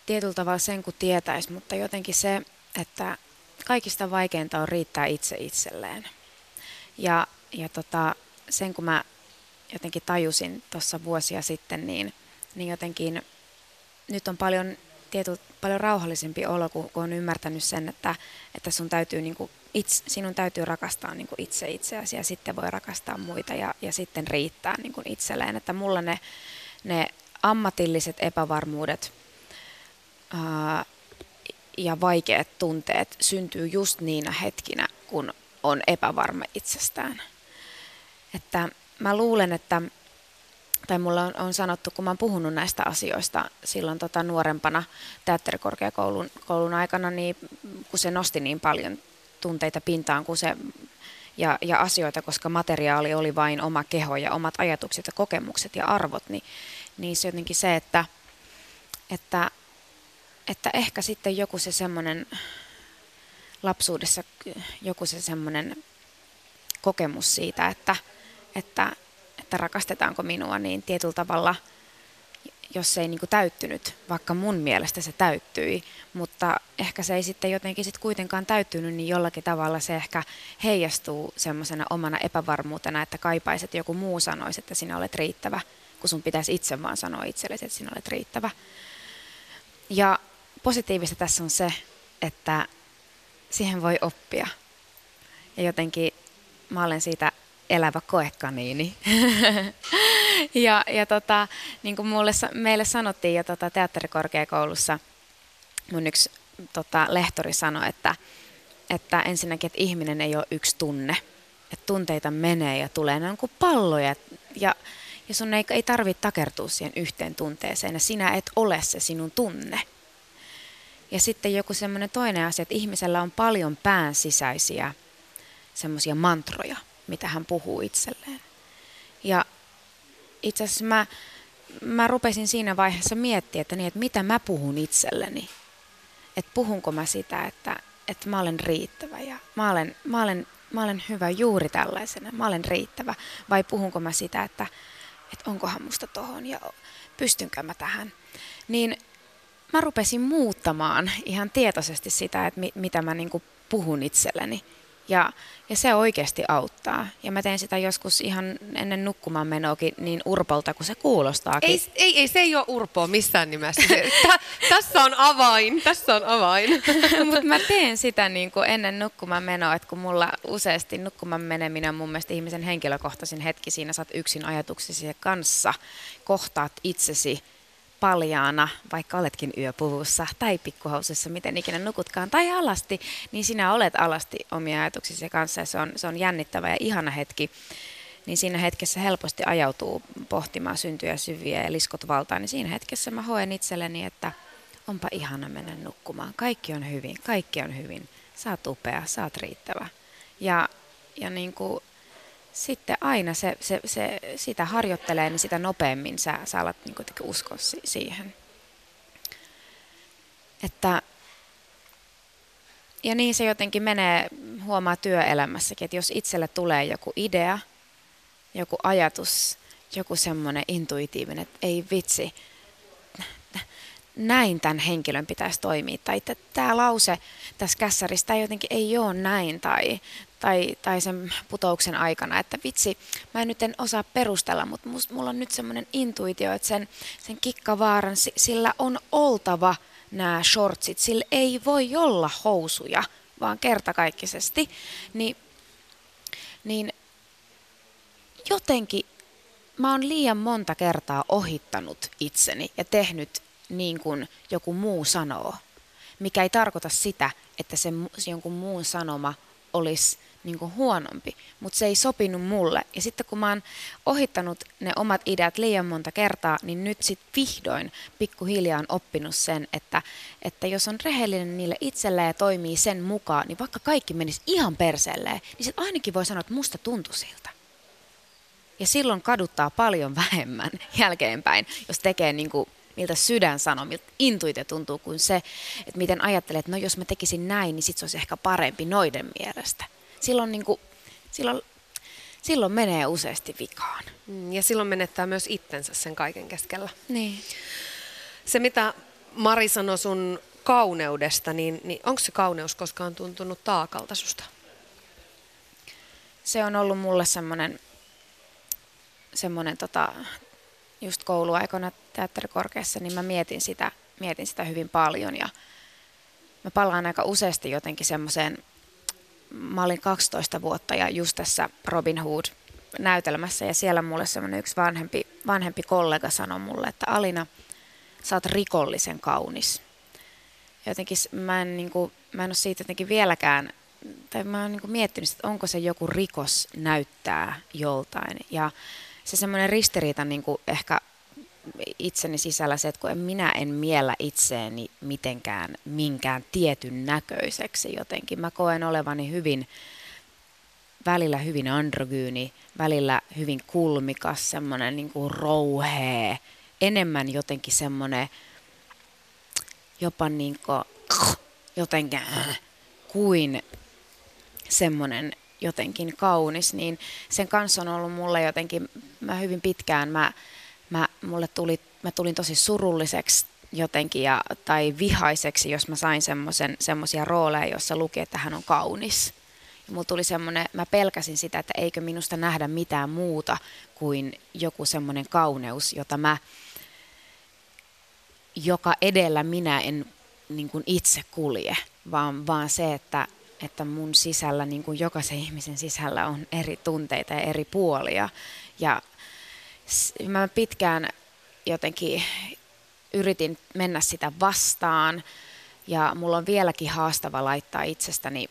Tietyllä tavalla sen, kun tietäisi, mutta jotenkin se, että kaikista vaikeinta on riittää itse itselleen. Ja, ja tota, sen kun mä jotenkin tajusin tuossa vuosia sitten, niin, niin jotenkin nyt on paljon, tiety, paljon rauhallisempi olo, kun, kun on ymmärtänyt sen, että, että sun täytyy, niin itse, sinun täytyy rakastaa niin itse itseäsi ja sitten voi rakastaa muita ja, ja sitten riittää niin itselleen. Että mulla ne, ne ammatilliset epävarmuudet ää, ja vaikeat tunteet syntyy just niinä hetkinä, kun on epävarma itsestään. että mä luulen, että tai mulle on, on sanottu, kun mä oon puhunut näistä asioista silloin tota nuorempana teatterikorkeakoulun koulun aikana, niin kun se nosti niin paljon tunteita pintaan kun se, ja, ja asioita, koska materiaali oli vain oma keho ja omat ajatukset ja kokemukset ja arvot, niin, niin se jotenkin se, että, että, että ehkä sitten joku se semmoinen lapsuudessa joku se semmoinen kokemus siitä, että, että, että rakastetaanko minua, niin tietyllä tavalla, jos se ei niin täyttynyt, vaikka mun mielestä se täyttyi, mutta ehkä se ei sitten jotenkin sit kuitenkaan täyttynyt, niin jollakin tavalla se ehkä heijastuu semmoisena omana epävarmuutena, että kaipaiset että joku muu sanoisi, että sinä olet riittävä, kun sun pitäisi itse vaan sanoa itsellesi, että sinä olet riittävä. Ja positiivista tässä on se, että siihen voi oppia. Ja jotenkin mä olen siitä elävä koekaniini. ja ja tota, niin kuin mulle, meille sanottiin jo tota teatterikorkeakoulussa, mun yksi tota, lehtori sanoi, että, että ensinnäkin, että ihminen ei ole yksi tunne. Että tunteita menee ja tulee, ne on kuin palloja. Ja, ja sun ei, ei tarvitse takertua siihen yhteen tunteeseen, ja sinä et ole se sinun tunne. Ja sitten joku semmoinen toinen asia, että ihmisellä on paljon pään sisäisiä semmoisia mantroja, mitä hän puhuu itselleen. Ja itse asiassa mä, mä rupesin siinä vaiheessa miettimään, että, niin, että mitä mä puhun itselleni. Että puhunko mä sitä, että, että mä olen riittävä ja mä olen, mä, olen, mä olen hyvä juuri tällaisena, mä olen riittävä. Vai puhunko mä sitä, että, että onkohan musta tohon ja pystynkö mä tähän. Niin mä rupesin muuttamaan ihan tietoisesti sitä, että mi, mitä mä niin puhun itselleni. Ja, ja se oikeasti auttaa. Ja mä teen sitä joskus ihan ennen nukkumaan menoakin niin urpolta kuin se kuulostaakin. Ei, ei, ei se ei ole urpoa missään nimessä. Tä, tässä on avain, tässä on avain. Mutta mä teen sitä niin kuin ennen nukkumaan menoa, että kun mulla useasti nukkumaan meneminen on mun mielestä ihmisen henkilökohtaisin hetki, siinä saat yksin ajatuksisi kanssa, kohtaat itsesi paljaana, vaikka oletkin yöpuvussa tai pikkuhousussa, miten ikinä nukutkaan, tai alasti, niin sinä olet alasti omia ajatuksisi kanssa ja se on, se on jännittävä ja ihana hetki. Niin siinä hetkessä helposti ajautuu pohtimaan syntyjä syviä ja liskot valtaan, niin siinä hetkessä mä hoen itselleni, että onpa ihana mennä nukkumaan. Kaikki on hyvin, kaikki on hyvin. Saat upea, saat riittävä. Ja, ja niin kuin sitten aina se, se, se, sitä harjoittelee, niin sitä nopeammin sä, sä alat niin uskoa si- siihen. Että, ja niin se jotenkin menee, huomaa työelämässäkin, että jos itselle tulee joku idea, joku ajatus, joku semmoinen intuitiivinen, että ei vitsi, näin tämän henkilön pitäisi toimia, tai että tämä lause tässä kässärissä jotenkin ei ole näin, tai, tai, tai sen putouksen aikana, että vitsi, mä en nyt en osaa perustella, mutta mulla on nyt semmoinen intuitio, että sen, sen kikkavaaran, sillä on oltava nämä shortsit, sillä ei voi olla housuja, vaan kertakaikkisesti, niin, niin jotenkin mä oon liian monta kertaa ohittanut itseni ja tehnyt niin kuin joku muu sanoo, mikä ei tarkoita sitä, että se, jonkun muun sanoma olisi niin kuin huonompi, mutta se ei sopinut mulle. Ja sitten kun mä oon ohittanut ne omat ideat liian monta kertaa, niin nyt sitten vihdoin pikkuhiljaa on oppinut sen, että, että jos on rehellinen niille itselle ja toimii sen mukaan, niin vaikka kaikki menisi ihan perseelleen, niin sitten ainakin voi sanoa, että musta tuntui siltä. Ja silloin kaduttaa paljon vähemmän jälkeenpäin, jos tekee niin kuin miltä sydän sanoo, miltä intuitio tuntuu kuin se, että miten ajattelet, että no jos mä tekisin näin, niin sit se olisi ehkä parempi noiden mielestä. Silloin, niin kuin, silloin, silloin menee useasti vikaan. Mm, ja silloin menettää myös itsensä sen kaiken keskellä. Niin. Se, mitä Mari sanoi sun kauneudesta, niin, niin onko se kauneus koskaan tuntunut taakalta susta? Se on ollut mulle semmoinen semmoinen tota, just kouluaikoina teatterikorkeassa, niin mä mietin sitä, mietin sitä hyvin paljon ja mä palaan aika useasti jotenkin semmoiseen, mä olin 12 vuotta ja just tässä Robin Hood näytelmässä ja siellä mulle semmoinen yksi vanhempi, vanhempi kollega sanoi mulle, että Alina, sä oot rikollisen kaunis. Jotenkin mä en, niin kuin, mä en ole siitä jotenkin vieläkään tai mä oon niin miettinyt, että onko se joku rikos näyttää joltain. Ja se semmoinen ristiriita niin kuin ehkä itseni sisällä se, että kun minä en miellä itseäni mitenkään minkään tietyn näköiseksi jotenkin. Mä koen olevani hyvin, välillä hyvin androgyyni, välillä hyvin kulmikas, semmoinen niin kuin rouhee, enemmän jotenkin semmoinen jopa niin kuin, jotenkin kuin semmoinen jotenkin kaunis, niin sen kanssa on ollut mulle jotenkin, mä hyvin pitkään, mä, mä, mulle tuli, mä tulin tosi surulliseksi jotenkin ja, tai vihaiseksi, jos mä sain semmoisia rooleja, joissa luki, että hän on kaunis. Ja mulla tuli semmoinen, mä pelkäsin sitä, että eikö minusta nähdä mitään muuta kuin joku semmoinen kauneus, jota mä, joka edellä minä en niin kuin itse kulje, vaan, vaan se, että, että mun sisällä, niin kuin jokaisen ihmisen sisällä on eri tunteita ja eri puolia. Ja mä pitkään jotenkin yritin mennä sitä vastaan ja mulla on vieläkin haastava laittaa itsestäni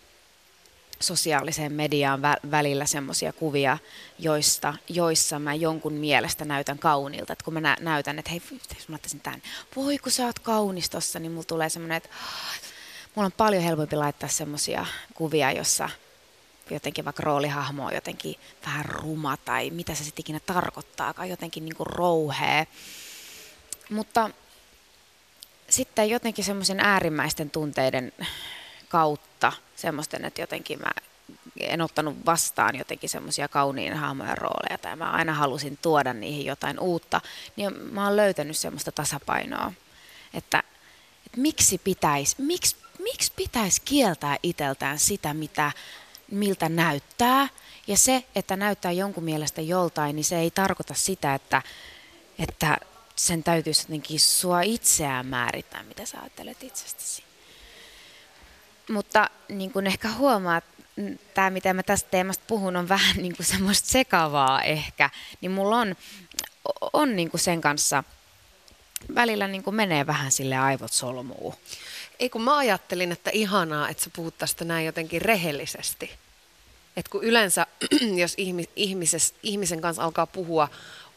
sosiaaliseen mediaan vä- välillä semmoisia kuvia, joista, joissa mä jonkun mielestä näytän kauniilta. Et kun mä nä- näytän, että hei, jos mä laittaisin tämän, voi kun sä oot kaunis tossa, niin mulla tulee semmoinen, että mulla on paljon helpompi laittaa semmoisia kuvia, jossa jotenkin vaikka roolihahmo on jotenkin vähän ruma tai mitä se sitten ikinä tarkoittaakaan, jotenkin niin kuin rouhee. Mutta sitten jotenkin semmoisen äärimmäisten tunteiden kautta semmoisten, että jotenkin mä en ottanut vastaan jotenkin semmoisia kauniin hahmojen rooleja tai mä aina halusin tuoda niihin jotain uutta, niin mä oon löytänyt semmoista tasapainoa, että, että miksi pitäisi miksi, miksi pitäis kieltää iteltään sitä, mitä, miltä näyttää, ja se, että näyttää jonkun mielestä joltain, niin se ei tarkoita sitä, että, että sen täytyisi jotenkin sua itseään määrittää, mitä sä ajattelet itsestäsi. Mutta niin kuin ehkä huomaat, tämä mitä mä tästä teemasta puhun on vähän niin kuin semmoista sekavaa ehkä, niin mulla on, on niin kuin sen kanssa välillä niin kuin menee vähän sille aivot solmuu. Ei kun mä ajattelin, että ihanaa, että sä puhut tästä näin jotenkin rehellisesti. että kun yleensä, jos ihmis, ihmisen kanssa alkaa puhua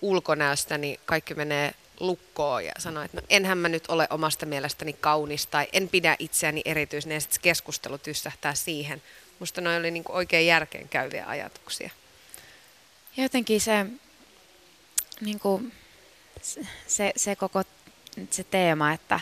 ulkonäöstä, niin kaikki menee lukkoon ja sanoi, että no, enhän mä nyt ole omasta mielestäni kaunis tai en pidä itseäni erityisen ja sitten keskustelu tyssähtää siihen. Musta noin oli niin oikein järkeen käyviä ajatuksia. Ja jotenkin se, niin kuin, se, se koko se teema, että,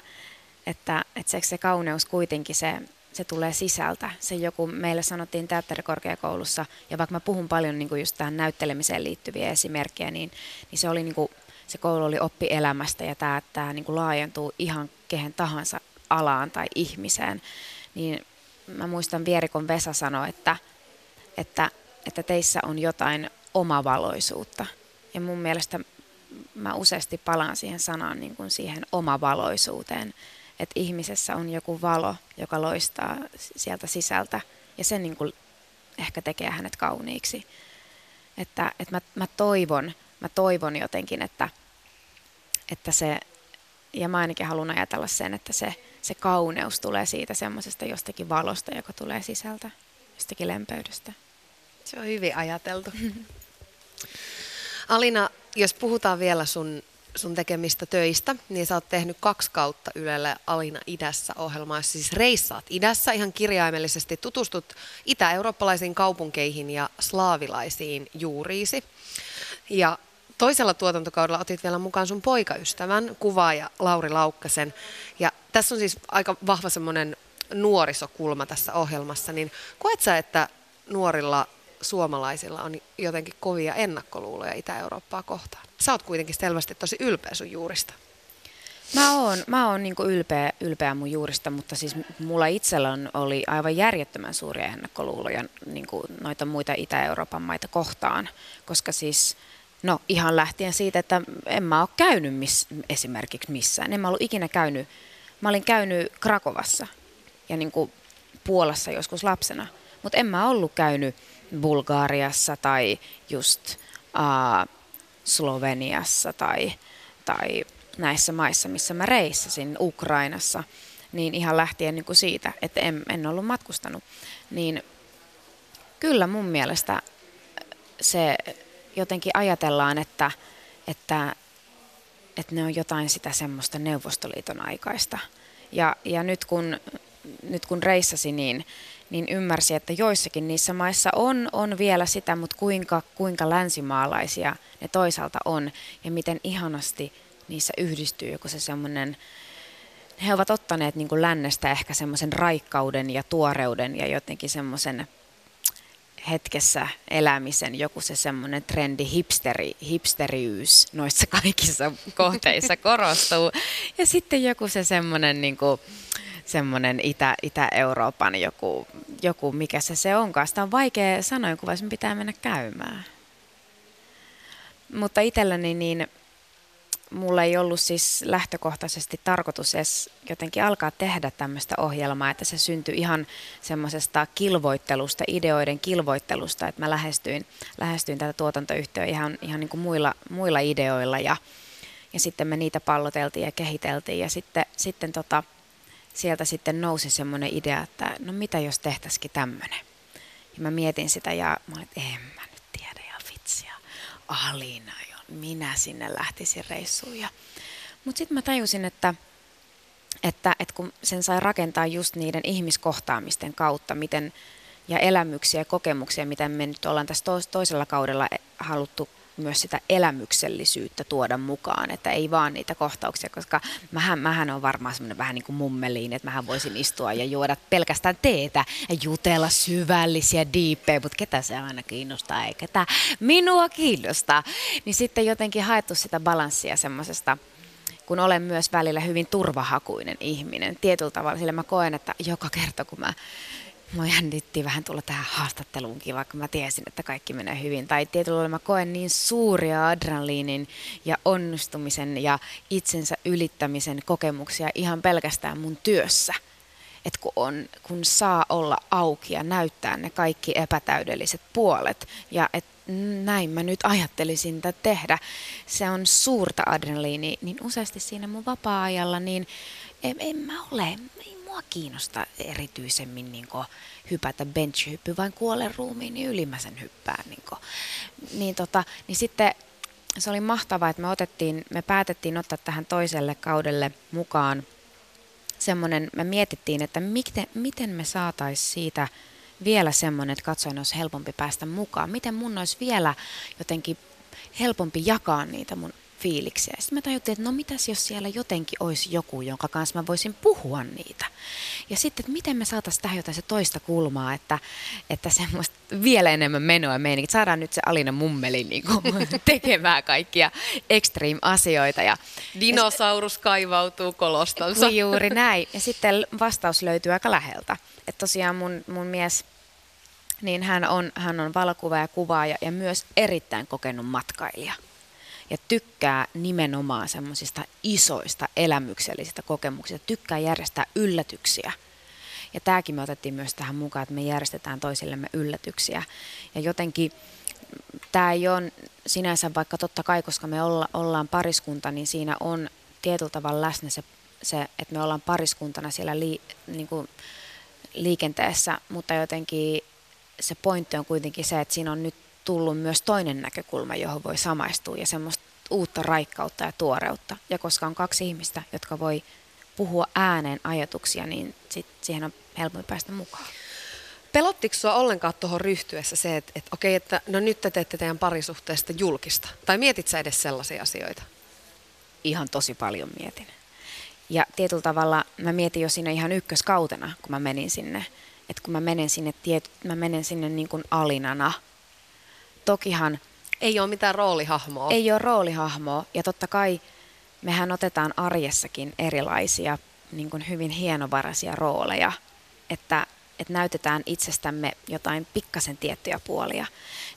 että, että se, kauneus kuitenkin se, se tulee sisältä. Se joku, meille sanottiin teatterikorkeakoulussa, ja vaikka mä puhun paljon niin kuin just tähän näyttelemiseen liittyviä esimerkkejä, niin, niin se oli niin kuin se koulu oli oppi elämästä ja tämä, tämä niin kuin laajentuu ihan kehen tahansa alaan tai ihmiseen, niin mä muistan Vierikon Vesa sanoi, että, että, että teissä on jotain omavaloisuutta. Ja mun mielestä mä useasti palaan siihen sanaan niin kuin siihen omavaloisuuteen, että ihmisessä on joku valo, joka loistaa sieltä sisältä ja se niin ehkä tekee hänet kauniiksi. Että, että mä, mä toivon, mä toivon jotenkin, että, että se, ja mä ainakin haluan ajatella sen, että se, se kauneus tulee siitä semmoisesta jostakin valosta, joka tulee sisältä, jostakin lempeydestä. Se on hyvin ajateltu. Alina, jos puhutaan vielä sun, sun tekemistä töistä, niin sä oot tehnyt kaksi kautta Ylelle Alina idässä ohjelmaa, siis reissaat idässä ihan kirjaimellisesti, tutustut itä-eurooppalaisiin kaupunkeihin ja slaavilaisiin juuriisi. Ja toisella tuotantokaudella otit vielä mukaan sun poikaystävän, kuvaaja Lauri Laukkasen. Ja tässä on siis aika vahva semmoinen nuorisokulma tässä ohjelmassa, niin koet sä, että nuorilla suomalaisilla on jotenkin kovia ennakkoluuloja Itä-Eurooppaa kohtaan? Sä oot kuitenkin selvästi tosi ylpeä sun juurista. Mä oon, mä oon niin ylpeä, ylpeä mun juurista, mutta siis mulla itsellä oli aivan järjettömän suuria ennakkoluuloja niin noita muita Itä-Euroopan maita kohtaan, koska siis No ihan lähtien siitä, että en mä ole käynyt miss, esimerkiksi missään. En mä ollut ikinä käynyt. Mä olin käynyt Krakovassa ja niin kuin Puolassa joskus lapsena, mutta en mä ollut käynyt Bulgaariassa tai just uh, Sloveniassa tai, tai näissä maissa, missä mä reissasin, Ukrainassa, niin ihan lähtien niin kuin siitä, että en, en ollut matkustanut. Niin Kyllä mun mielestä se jotenkin ajatellaan, että, että, että ne on jotain sitä semmoista Neuvostoliiton aikaista. Ja, ja nyt, kun, nyt kun reissasi, niin, niin ymmärsi, että joissakin niissä maissa on, on vielä sitä, mutta kuinka, kuinka länsimaalaisia ne toisaalta on ja miten ihanasti niissä yhdistyy joku se semmoinen, he ovat ottaneet niin kuin lännestä ehkä semmoisen raikkauden ja tuoreuden ja jotenkin semmoisen hetkessä elämisen joku se semmoinen trendi hipsteri, hipsteriys noissa kaikissa kohteissa korostuu. Ja sitten joku se semmoinen niin kuin, semmoinen Itä, Itä-Euroopan joku, joku, mikä se se onkaan. Sitä on vaikea sanoa, kun pitää mennä käymään. Mutta itselläni niin mulla ei ollut siis lähtökohtaisesti tarkoitus edes jotenkin alkaa tehdä tämmöistä ohjelmaa, että se syntyi ihan semmoisesta kilvoittelusta, ideoiden kilvoittelusta, että mä lähestyin, lähestyin tätä tuotantoyhtiöä ihan, ihan niin kuin muilla, muilla ideoilla ja, ja sitten me niitä palloteltiin ja kehiteltiin ja sitten, sitten tota, sieltä sitten nousi semmoinen idea, että no mitä jos tehtäisikin tämmöinen. Ja mä mietin sitä ja mä olin, että en mä nyt tiedä ja vitsiä. Alina jo, minä sinne lähtisin reissuun. Mutta sitten mä tajusin, että, että, että kun sen sai rakentaa just niiden ihmiskohtaamisten kautta, miten ja elämyksiä ja kokemuksia, mitä me nyt ollaan tässä toisella kaudella haluttu myös sitä elämyksellisyyttä tuoda mukaan, että ei vaan niitä kohtauksia, koska mähän, mähän on varmaan semmoinen vähän niin kuin mummeliin, että mähän voisin istua ja juoda pelkästään teetä ja jutella syvällisiä diippejä, mutta ketä se aina kiinnostaa, ei ketä minua kiinnostaa. Niin sitten jotenkin haettu sitä balanssia semmoisesta, kun olen myös välillä hyvin turvahakuinen ihminen tietyllä tavalla, sillä mä koen, että joka kerta kun mä Mua jännitti vähän tulla tähän haastatteluunkin, vaikka mä tiesin, että kaikki menee hyvin. Tai tietyllä tavalla mä koen niin suuria adrenaliinin ja onnistumisen ja itsensä ylittämisen kokemuksia ihan pelkästään mun työssä. Että kun, on, kun saa olla auki ja näyttää ne kaikki epätäydelliset puolet ja että näin mä nyt ajattelisin tätä tehdä. Se on suurta adrenaliini, niin useasti siinä mun vapaa-ajalla, niin en, en mä ole, mua kiinnosta erityisemmin niin hypätä bench-hyppy, vain kuolen ruumiin, niin ylimmäisen hyppään. Niin, niin, tota, niin sitten se oli mahtavaa, että me, otettiin, me päätettiin ottaa tähän toiselle kaudelle mukaan semmoinen, me mietittiin, että miten, miten me saataisiin siitä vielä semmoinen, että katsoen olisi helpompi päästä mukaan. Miten mun olisi vielä jotenkin helpompi jakaa niitä mun fiiliksiä. Sitten mä tajuttiin, että no mitäs jos siellä jotenkin olisi joku, jonka kanssa mä voisin puhua niitä. Ja sitten, että miten me saataisiin tähän jotain se toista kulmaa, että, että semmoista vielä enemmän menoa meininki. Että saadaan nyt se Alina Mummeli niin kuin, tekemään kaikkia extreme-asioita. Ja, Dinosaurus ja, kaivautuu kolostansa. Juuri näin. Ja sitten vastaus löytyy aika läheltä. Että tosiaan mun, mun mies niin hän on, hän on valokuva ja kuvaaja ja myös erittäin kokenut matkailija ja tykkää nimenomaan semmoisista isoista elämyksellisistä kokemuksista, tykkää järjestää yllätyksiä. Ja tämäkin me otettiin myös tähän mukaan, että me järjestetään toisillemme yllätyksiä. Ja jotenkin tämä ei ole sinänsä, vaikka totta kai, koska me olla, ollaan pariskunta, niin siinä on tietyllä tavalla läsnä se, se että me ollaan pariskuntana siellä li, niin kuin liikenteessä, mutta jotenkin se pointti on kuitenkin se, että siinä on nyt tullut myös toinen näkökulma, johon voi samaistua ja semmoista uutta raikkautta ja tuoreutta. Ja koska on kaksi ihmistä, jotka voi puhua ääneen ajatuksia, niin sit siihen on helpompi päästä mukaan. Pelottiko sinua ollenkaan tuohon ryhtyessä se, että, että okei, että no nyt te teette teidän parisuhteesta julkista? Tai mietit sä edes sellaisia asioita? Ihan tosi paljon mietin. Ja tietyllä tavalla mä mietin jo siinä ihan ykköskautena, kun mä menin sinne. Että kun mä menen sinne, tiet, mä menen sinne niin kuin alinana – tokihan... Ei ole mitään roolihahmoa. Ei ole roolihahmoa. Ja totta kai mehän otetaan arjessakin erilaisia niin kuin hyvin hienovaraisia rooleja, että, että näytetään itsestämme jotain pikkasen tiettyjä puolia,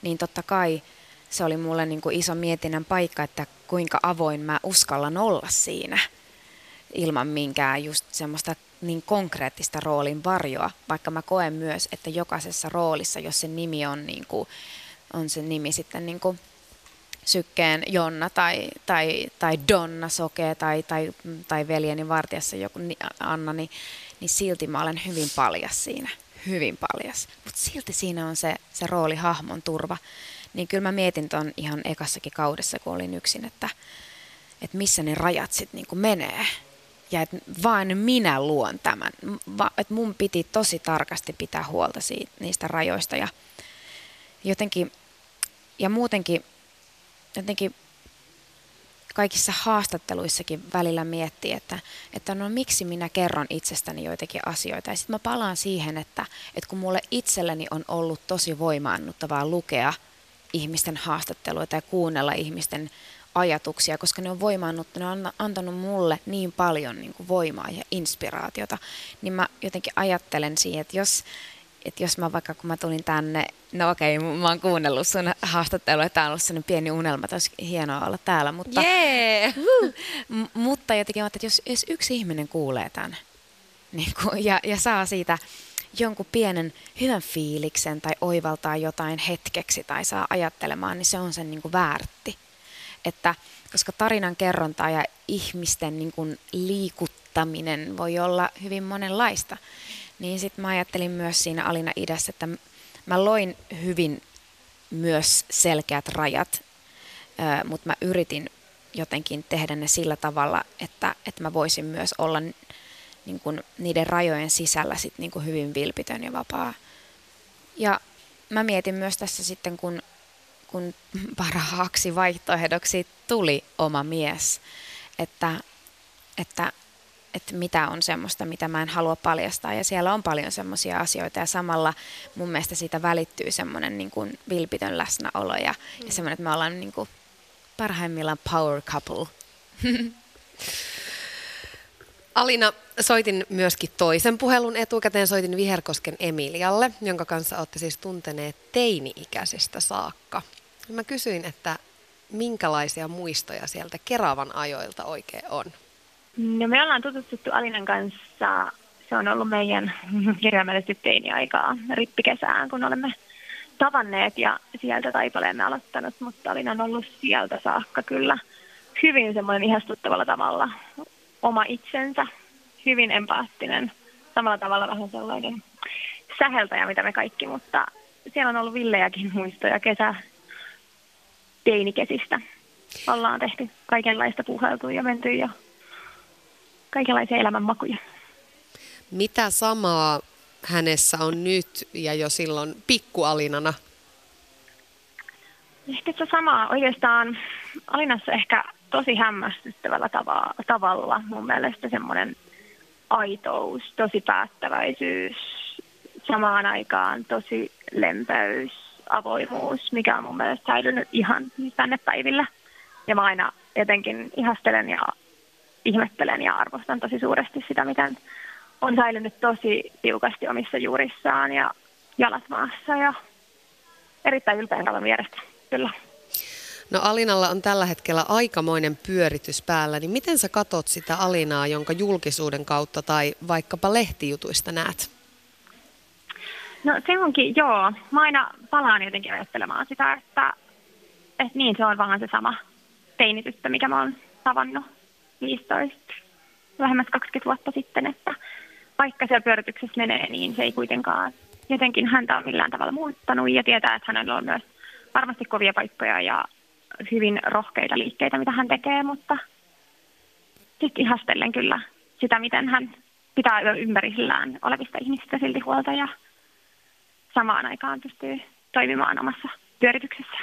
niin totta kai se oli mulle niin kuin iso mietinnän paikka, että kuinka avoin mä uskallan olla siinä ilman minkään just semmoista niin konkreettista roolin varjoa, vaikka mä koen myös, että jokaisessa roolissa, jos se nimi on niin kuin on se nimi sitten niin kuin Sykkeen Jonna tai, tai, tai Donna Soke tai, tai, tai veljeni vartijassa joku Anna, niin, niin silti mä olen hyvin paljas siinä. hyvin paljas, mutta silti siinä on se, se rooli hahmon turva. Niin kyllä mä mietin ton ihan ekassakin kaudessa, kun olin yksin, että, että missä ne rajat sitten niin menee. Ja että vain minä luon tämän. Va, että mun piti tosi tarkasti pitää huolta siitä, niistä rajoista ja jotenkin, ja muutenkin jotenkin kaikissa haastatteluissakin välillä miettii, että, että no miksi minä kerron itsestäni joitakin asioita. Ja sitten mä palaan siihen, että, että kun mulle itselleni on ollut tosi voimaannuttavaa lukea ihmisten haastatteluita ja kuunnella ihmisten ajatuksia, koska ne on voimaannuttanut, ne on antanut mulle niin paljon niin kuin voimaa ja inspiraatiota, niin mä jotenkin ajattelen siihen, että jos, että jos mä vaikka kun mä tulin tänne, no okei, mä oon kuunnellut sun haastattelua, että tämä on ollut sellainen pieni unelma, että olisi hienoa olla täällä, mutta, yeah. m- mutta jotenkin että jos, jos yksi ihminen kuulee tämän niin kuin, ja, ja saa siitä jonkun pienen hyvän fiiliksen tai oivaltaa jotain hetkeksi tai saa ajattelemaan, niin se on sen niin kuin väärti. Että, koska tarinan kerronta ja ihmisten niin kuin liikuttaminen voi olla hyvin monenlaista. Niin sitten mä ajattelin myös siinä Alina idässä, että mä loin hyvin myös selkeät rajat, mutta mä yritin jotenkin tehdä ne sillä tavalla, että, että mä voisin myös olla niin kuin niiden rajojen sisällä sit niin kuin hyvin vilpitön ja vapaa. Ja mä mietin myös tässä sitten, kun, kun parhaaksi vaihtoehdoksi tuli oma mies, että, että että mitä on semmoista, mitä mä en halua paljastaa. Ja siellä on paljon semmoisia asioita ja samalla mun mielestä siitä välittyy semmoinen niin kuin vilpitön läsnäolo ja, mm. ja semmoinen, että me ollaan niin kuin parhaimmillaan power couple. Alina, soitin myöskin toisen puhelun etukäteen, soitin Viherkosken Emilialle, jonka kanssa olette siis tunteneet teini-ikäisestä saakka. Mä kysyin, että minkälaisia muistoja sieltä Keravan ajoilta oikein on? No me ollaan tutustuttu Alinan kanssa, se on ollut meidän kirjaimellisesti teini-aikaa rippikesään, kun olemme tavanneet ja sieltä taipaleemme aloittanut, mutta Alina on ollut sieltä saakka kyllä hyvin semmoinen ihastuttavalla tavalla oma itsensä, hyvin empaattinen, samalla tavalla vähän sellainen säheltäjä, mitä me kaikki, mutta siellä on ollut villejäkin muistoja kesä teinikesistä. Ollaan tehty kaikenlaista puheltua ja menty jo kaikenlaisia elämänmakuja. Mitä samaa hänessä on nyt ja jo silloin pikkualinana? Ehkä se samaa oikeastaan Alinassa ehkä tosi hämmästyttävällä tava- tavalla. Mun mielestä semmoinen aitous, tosi päättäväisyys, samaan aikaan tosi lempeys, avoimuus, mikä on mun mielestä säilynyt ihan tänne päivillä. Ja mä aina jotenkin ihastelen ja ihmettelen ja arvostan tosi suuresti sitä, miten on säilynyt tosi tiukasti omissa juurissaan ja jalat maassa ja erittäin ylpeän kalan vierestä, kyllä. No Alinalla on tällä hetkellä aikamoinen pyöritys päällä, niin miten sä katot sitä Alinaa, jonka julkisuuden kautta tai vaikkapa lehtijutuista näet? No se onkin, joo. Mä aina palaan jotenkin ajattelemaan sitä, että, että niin se on vaan se sama teinityttö, mikä mä oon tavannut 15, vähemmän 20 vuotta sitten, että vaikka siellä pyörityksessä menee, niin se ei kuitenkaan jotenkin häntä ole millään tavalla muuttanut ja tietää, että hänellä on myös varmasti kovia paikkoja ja hyvin rohkeita liikkeitä, mitä hän tekee, mutta sitten ihastellen kyllä sitä, miten hän pitää ympärillään olevista ihmisistä silti huolta ja samaan aikaan pystyy toimimaan omassa pyörityksessä.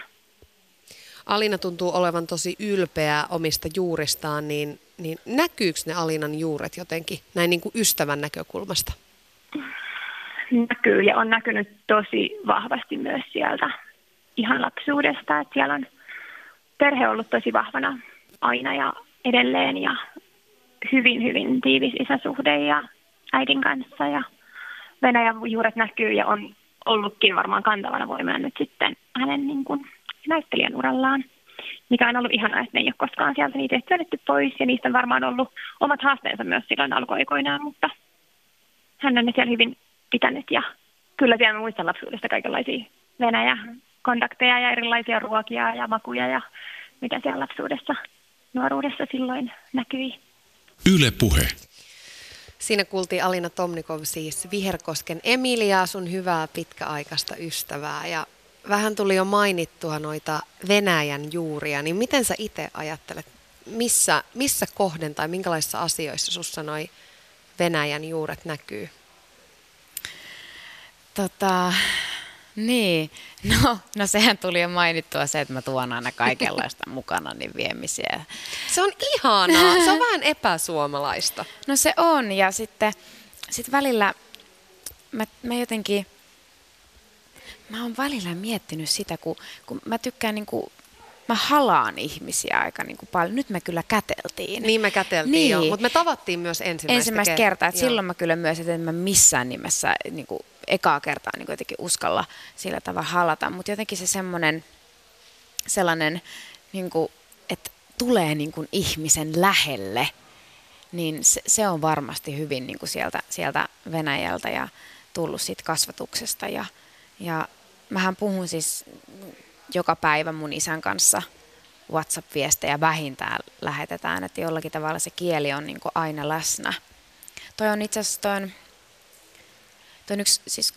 Alina tuntuu olevan tosi ylpeä omista juuristaan, niin, niin näkyykö ne Alinan juuret jotenkin näin niin kuin ystävän näkökulmasta? Näkyy ja on näkynyt tosi vahvasti myös sieltä ihan lapsuudesta, että siellä on perhe ollut tosi vahvana aina ja edelleen ja hyvin, hyvin tiivis isäsuhde ja äidin kanssa ja Venäjän juuret näkyy ja on ollutkin varmaan kantavana voimana nyt sitten hänen niin kuin näyttelijän urallaan, mikä on ollut ihanaa, että ne ei ole koskaan sieltä niitä työnnetty pois ja niistä on varmaan ollut omat haasteensa myös silloin alkuaikoinaan, mutta hän on ne siellä hyvin pitänyt ja kyllä siellä muistan lapsuudesta kaikenlaisia Venäjä kontakteja ja erilaisia ruokia ja makuja ja mitä siellä lapsuudessa, nuoruudessa silloin näkyi. Yle Puhe. Siinä kuultiin Alina Tomnikov siis Viherkosken Emiliaa, sun hyvää pitkäaikaista ystävää. Ja vähän tuli jo mainittua noita Venäjän juuria, niin miten sä itse ajattelet, missä, missä kohden tai minkälaisissa asioissa sussa noi Venäjän juuret näkyy? Tota, niin, no, no sehän tuli jo mainittua se, että mä tuon aina kaikenlaista mukana niin viemisiä. Se on ihanaa, se on vähän epäsuomalaista. No se on ja sitten sit välillä mä, mä jotenkin, mä oon välillä miettinyt sitä, kun, kun mä tykkään niin kuin mä halaan ihmisiä aika niin kuin paljon. Nyt me kyllä käteltiin. Niin me käteltiin niin. joo, mutta me tavattiin myös ensimmäistä, ensimmäistä kertaa. Että silloin mä kyllä myös, että en mä missään nimessä niin kuin ekaa kertaa niin jotenkin uskalla sillä tavalla halata, mutta jotenkin se semmoinen sellainen, niin kuin, että tulee niin kuin ihmisen lähelle, niin se, se on varmasti hyvin niin kuin sieltä, sieltä Venäjältä ja tullut siitä kasvatuksesta. Ja, ja mähän puhun siis joka päivä mun isän kanssa WhatsApp-viestejä vähintään lähetetään, että jollakin tavalla se kieli on niin kuin aina läsnä. Toi on itse asiassa toi on, toi on yksi, siis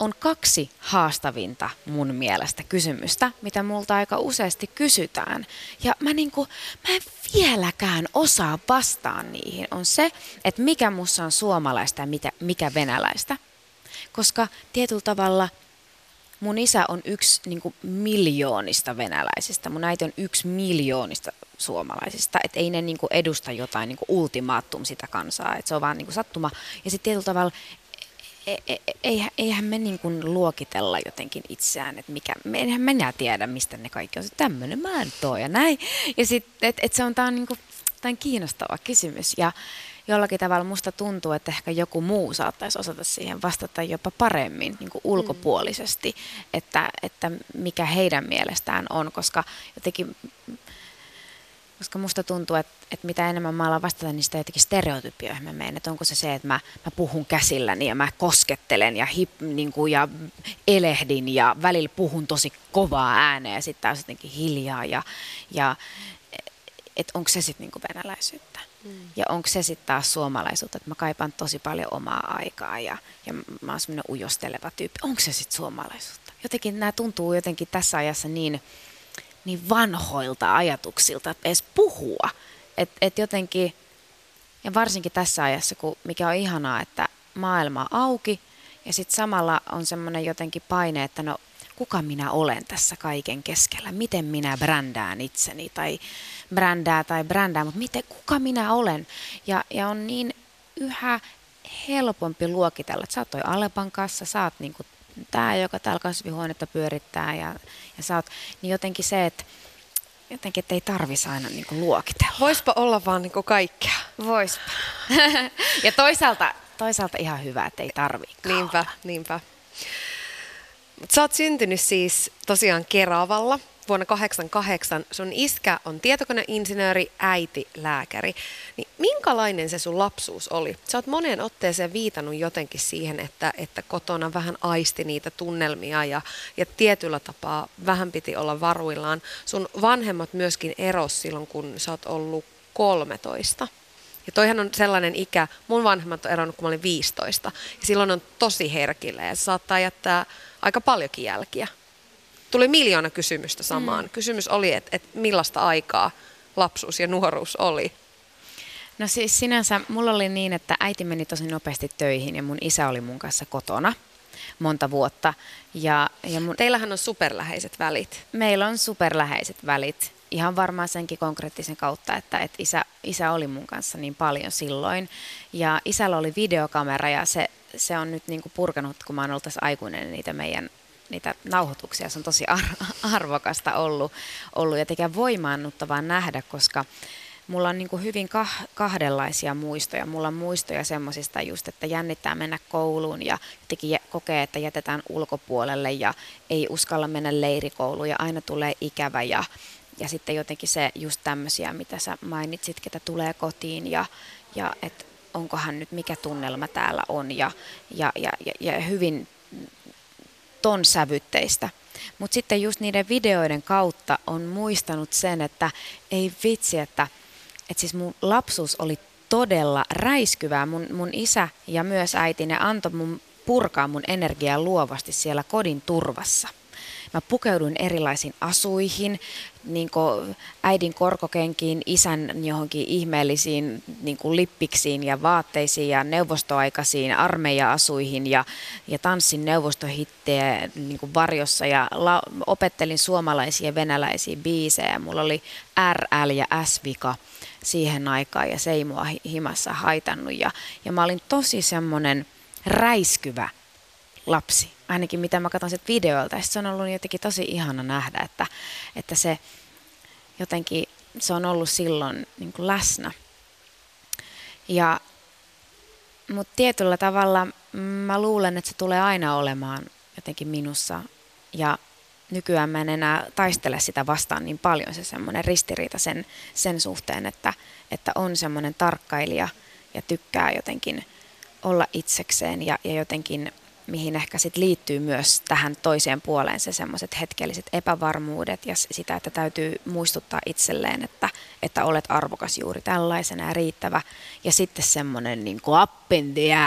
on kaksi haastavinta mun mielestä kysymystä, mitä multa aika useasti kysytään. Ja mä, niinku, mä en vieläkään osaa vastaan niihin. On se, että mikä mussa on suomalaista ja mikä, mikä venäläistä. Koska tietyllä tavalla mun isä on yksi niinku, miljoonista venäläisistä. Mun äiti on yksi miljoonista suomalaisista. Että ei ne niinku, edusta jotain niinku, ultimaattum sitä kansaa. Et se on vaan niinku, sattuma. Ja sitten tietyllä tavalla E, e, e, eihän me niin kuin luokitella jotenkin itseään, että mikä, eihän minä tiedä, mistä ne kaikki on. Tämmöinen mä en ja näin. Ja sitten, että et se on, tämä on niin kuin, tämä on kiinnostava kysymys. Ja jollakin tavalla musta tuntuu, että ehkä joku muu saattaisi osata siihen vastata jopa paremmin niin kuin ulkopuolisesti, mm. että, että mikä heidän mielestään on, koska jotenkin koska musta tuntuu, että, että mitä enemmän mä alan vastata niistä jotenkin stereotypioihin mä menen. Että onko se se, että mä, mä puhun käsilläni ja mä koskettelen ja, hip, niin kuin, ja elehdin ja välillä puhun tosi kovaa ääneen ja sitten taas jotenkin hiljaa. Ja, ja että onko se sitten niin venäläisyyttä. Mm. Ja onko se sitten taas suomalaisuutta, että mä kaipaan tosi paljon omaa aikaa ja, ja mä oon semmoinen ujosteleva tyyppi. Onko se sitten suomalaisuutta? Jotenkin nämä tuntuu jotenkin tässä ajassa niin niin vanhoilta ajatuksilta edes puhua. Että et jotenkin, ja varsinkin tässä ajassa, kun mikä on ihanaa, että maailma on auki ja sitten samalla on semmoinen jotenkin paine, että no kuka minä olen tässä kaiken keskellä, miten minä brändään itseni tai brändää tai brändää, mutta miten, kuka minä olen. Ja, ja on niin yhä helpompi luokitella, että sä oot toi Alepan kanssa, sä oot niinku tämä, joka täällä kasvihuonetta pyörittää ja, ja sä oot, niin jotenkin se, että jotenkin, että ei tarvisi aina niin kuin luokitella. Voispa olla vaan niin kuin kaikkea. Voispa. ja toisaalta, toisaalta ihan hyvä, että ei tarvitse. Niinpä, niinpä. Sä oot syntynyt siis tosiaan Keravalla vuonna 88. Sun iskä on tietokoneinsinööri, äiti lääkäri. Niin minkälainen se sun lapsuus oli? Sä oot moneen otteeseen viitannut jotenkin siihen, että, että kotona vähän aisti niitä tunnelmia ja, ja tietyllä tapaa vähän piti olla varuillaan. Sun vanhemmat myöskin eros silloin, kun sä oot ollut 13. Ja toihan on sellainen ikä, mun vanhemmat on eronnut, kun mä olin 15. Ja silloin on tosi herkillä ja se saattaa jättää aika paljonkin jälkiä. Tuli miljoona kysymystä samaan. Mm. Kysymys oli, että et millaista aikaa lapsuus ja nuoruus oli. No siis sinänsä mulla oli niin, että äiti meni tosi nopeasti töihin ja mun isä oli mun kanssa kotona monta vuotta. Ja, ja mun... Teillähän on superläheiset välit. Meillä on superläheiset välit. Ihan varmaan senkin konkreettisen kautta, että, että isä, isä oli mun kanssa niin paljon silloin. Ja isällä oli videokamera ja se, se on nyt niin kuin purkanut, kun mä oon ollut tässä aikuinen, niitä meidän niitä nauhoituksia. Se on tosi ar- arvokasta ollut, ollut ja tekee voimaannuttavaa nähdä, koska mulla on niin hyvin kah- kahdenlaisia muistoja. Mulla on muistoja semmoisista just, että jännittää mennä kouluun ja jotenkin kokee, että jätetään ulkopuolelle ja ei uskalla mennä leirikouluun ja aina tulee ikävä ja, ja sitten jotenkin se just tämmöisiä, mitä sä mainitsit, ketä tulee kotiin ja, ja että onkohan nyt mikä tunnelma täällä on ja, ja, ja, ja hyvin ton sävytteistä. Mutta sitten just niiden videoiden kautta on muistanut sen, että ei vitsi, että, että siis mun lapsuus oli todella räiskyvää. Mun, mun isä ja myös äiti, ne antoi mun purkaa mun energiaa luovasti siellä kodin turvassa. Mä pukeuduin erilaisiin asuihin, niin äidin korkokenkiin, isän johonkin ihmeellisiin niin lippiksiin ja vaatteisiin ja neuvostoaikaisiin armeija-asuihin ja, ja tanssin neuvostohittejä niin varjossa. Ja la, opettelin suomalaisia ja venäläisiä biisejä. Mulla oli RL ja S-vika siihen aikaan ja se ei mua himassa haitannut. Ja, ja mä olin tosi semmoinen räiskyvä lapsi, ainakin mitä mä katson sitten videolta. Ja se on ollut jotenkin tosi ihana nähdä, että, että se jotenkin se on ollut silloin niin kuin läsnä. Ja, mutta tietyllä tavalla mä luulen, että se tulee aina olemaan jotenkin minussa. Ja nykyään mä en enää taistele sitä vastaan niin paljon, se semmoinen ristiriita sen, sen suhteen, että, että on semmoinen tarkkailija ja tykkää jotenkin olla itsekseen ja, ja jotenkin mihin ehkä sit liittyy myös tähän toiseen puoleen se semmoiset hetkelliset epävarmuudet ja sitä, että täytyy muistuttaa itselleen, että, että olet arvokas juuri tällaisena ja riittävä. Ja sitten semmoinen niin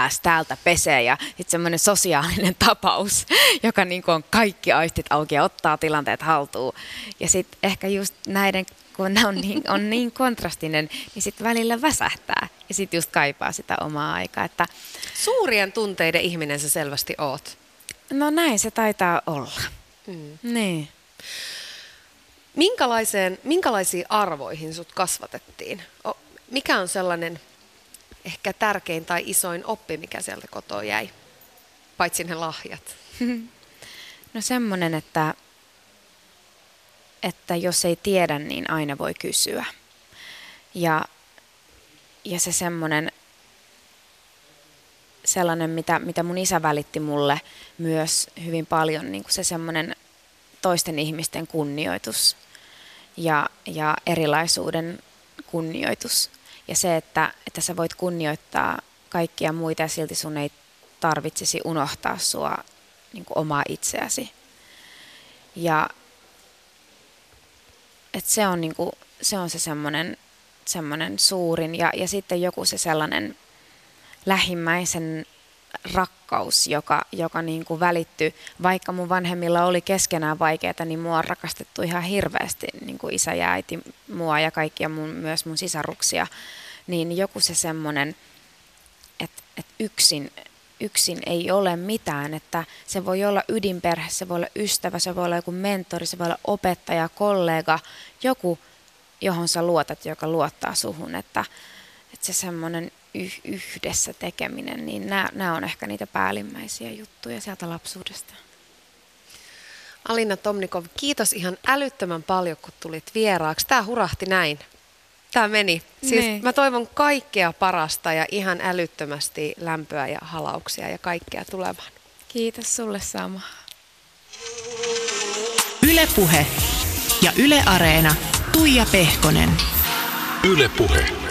ass, täältä pesee ja sitten semmoinen sosiaalinen tapaus, joka niin kuin on kaikki aistit auki ja ottaa tilanteet haltuun. Ja sitten ehkä just näiden kun on niin, on niin kontrastinen, niin sitten välillä väsähtää ja sitten just kaipaa sitä omaa aikaa. Että, Suurien tunteiden ihminen sä selvästi oot. No näin se taitaa olla. Mm. Niin. Minkälaiseen, minkälaisiin arvoihin sut kasvatettiin? Mikä on sellainen ehkä tärkein tai isoin oppi, mikä sieltä kotoa jäi? Paitsi ne lahjat. No semmoinen, että että jos ei tiedä, niin aina voi kysyä. Ja, ja se semmoinen, sellainen, mitä, mitä mun isä välitti mulle myös hyvin paljon, niin kuin se semmoinen toisten ihmisten kunnioitus ja, ja erilaisuuden kunnioitus. Ja se, että, että sä voit kunnioittaa kaikkia muita ja silti sun ei tarvitsisi unohtaa sua niin kuin omaa itseäsi. Ja, et se on, niinku, se, on se semmoinen semmoinen suurin ja, ja sitten joku se sellainen lähimmäisen rakkaus, joka, joka niin kuin välittyy. Vaikka mun vanhemmilla oli keskenään vaikeaa, niin mua on rakastettu ihan hirveästi, niin kuin isä ja äiti mua ja kaikkia mun, myös mun sisaruksia. Niin joku se semmoinen, että, että yksin yksin ei ole mitään, että se voi olla ydinperhe, se voi olla ystävä, se voi olla joku mentori, se voi olla opettaja, kollega, joku, johon sä luotat, joka luottaa suhun, että, että se semmoinen yh- yhdessä tekeminen, niin nämä on ehkä niitä päällimmäisiä juttuja sieltä lapsuudesta. Alina Tomnikov, kiitos ihan älyttömän paljon, kun tulit vieraaksi. Tämä hurahti näin. Tämä meni. Siis niin. mä toivon kaikkea parasta ja ihan älyttömästi lämpöä ja halauksia ja kaikkea tulevaan. Kiitos sulle sama. Ylepuhe ja Yle Areena. Tuija Pehkonen. Ylepuhe.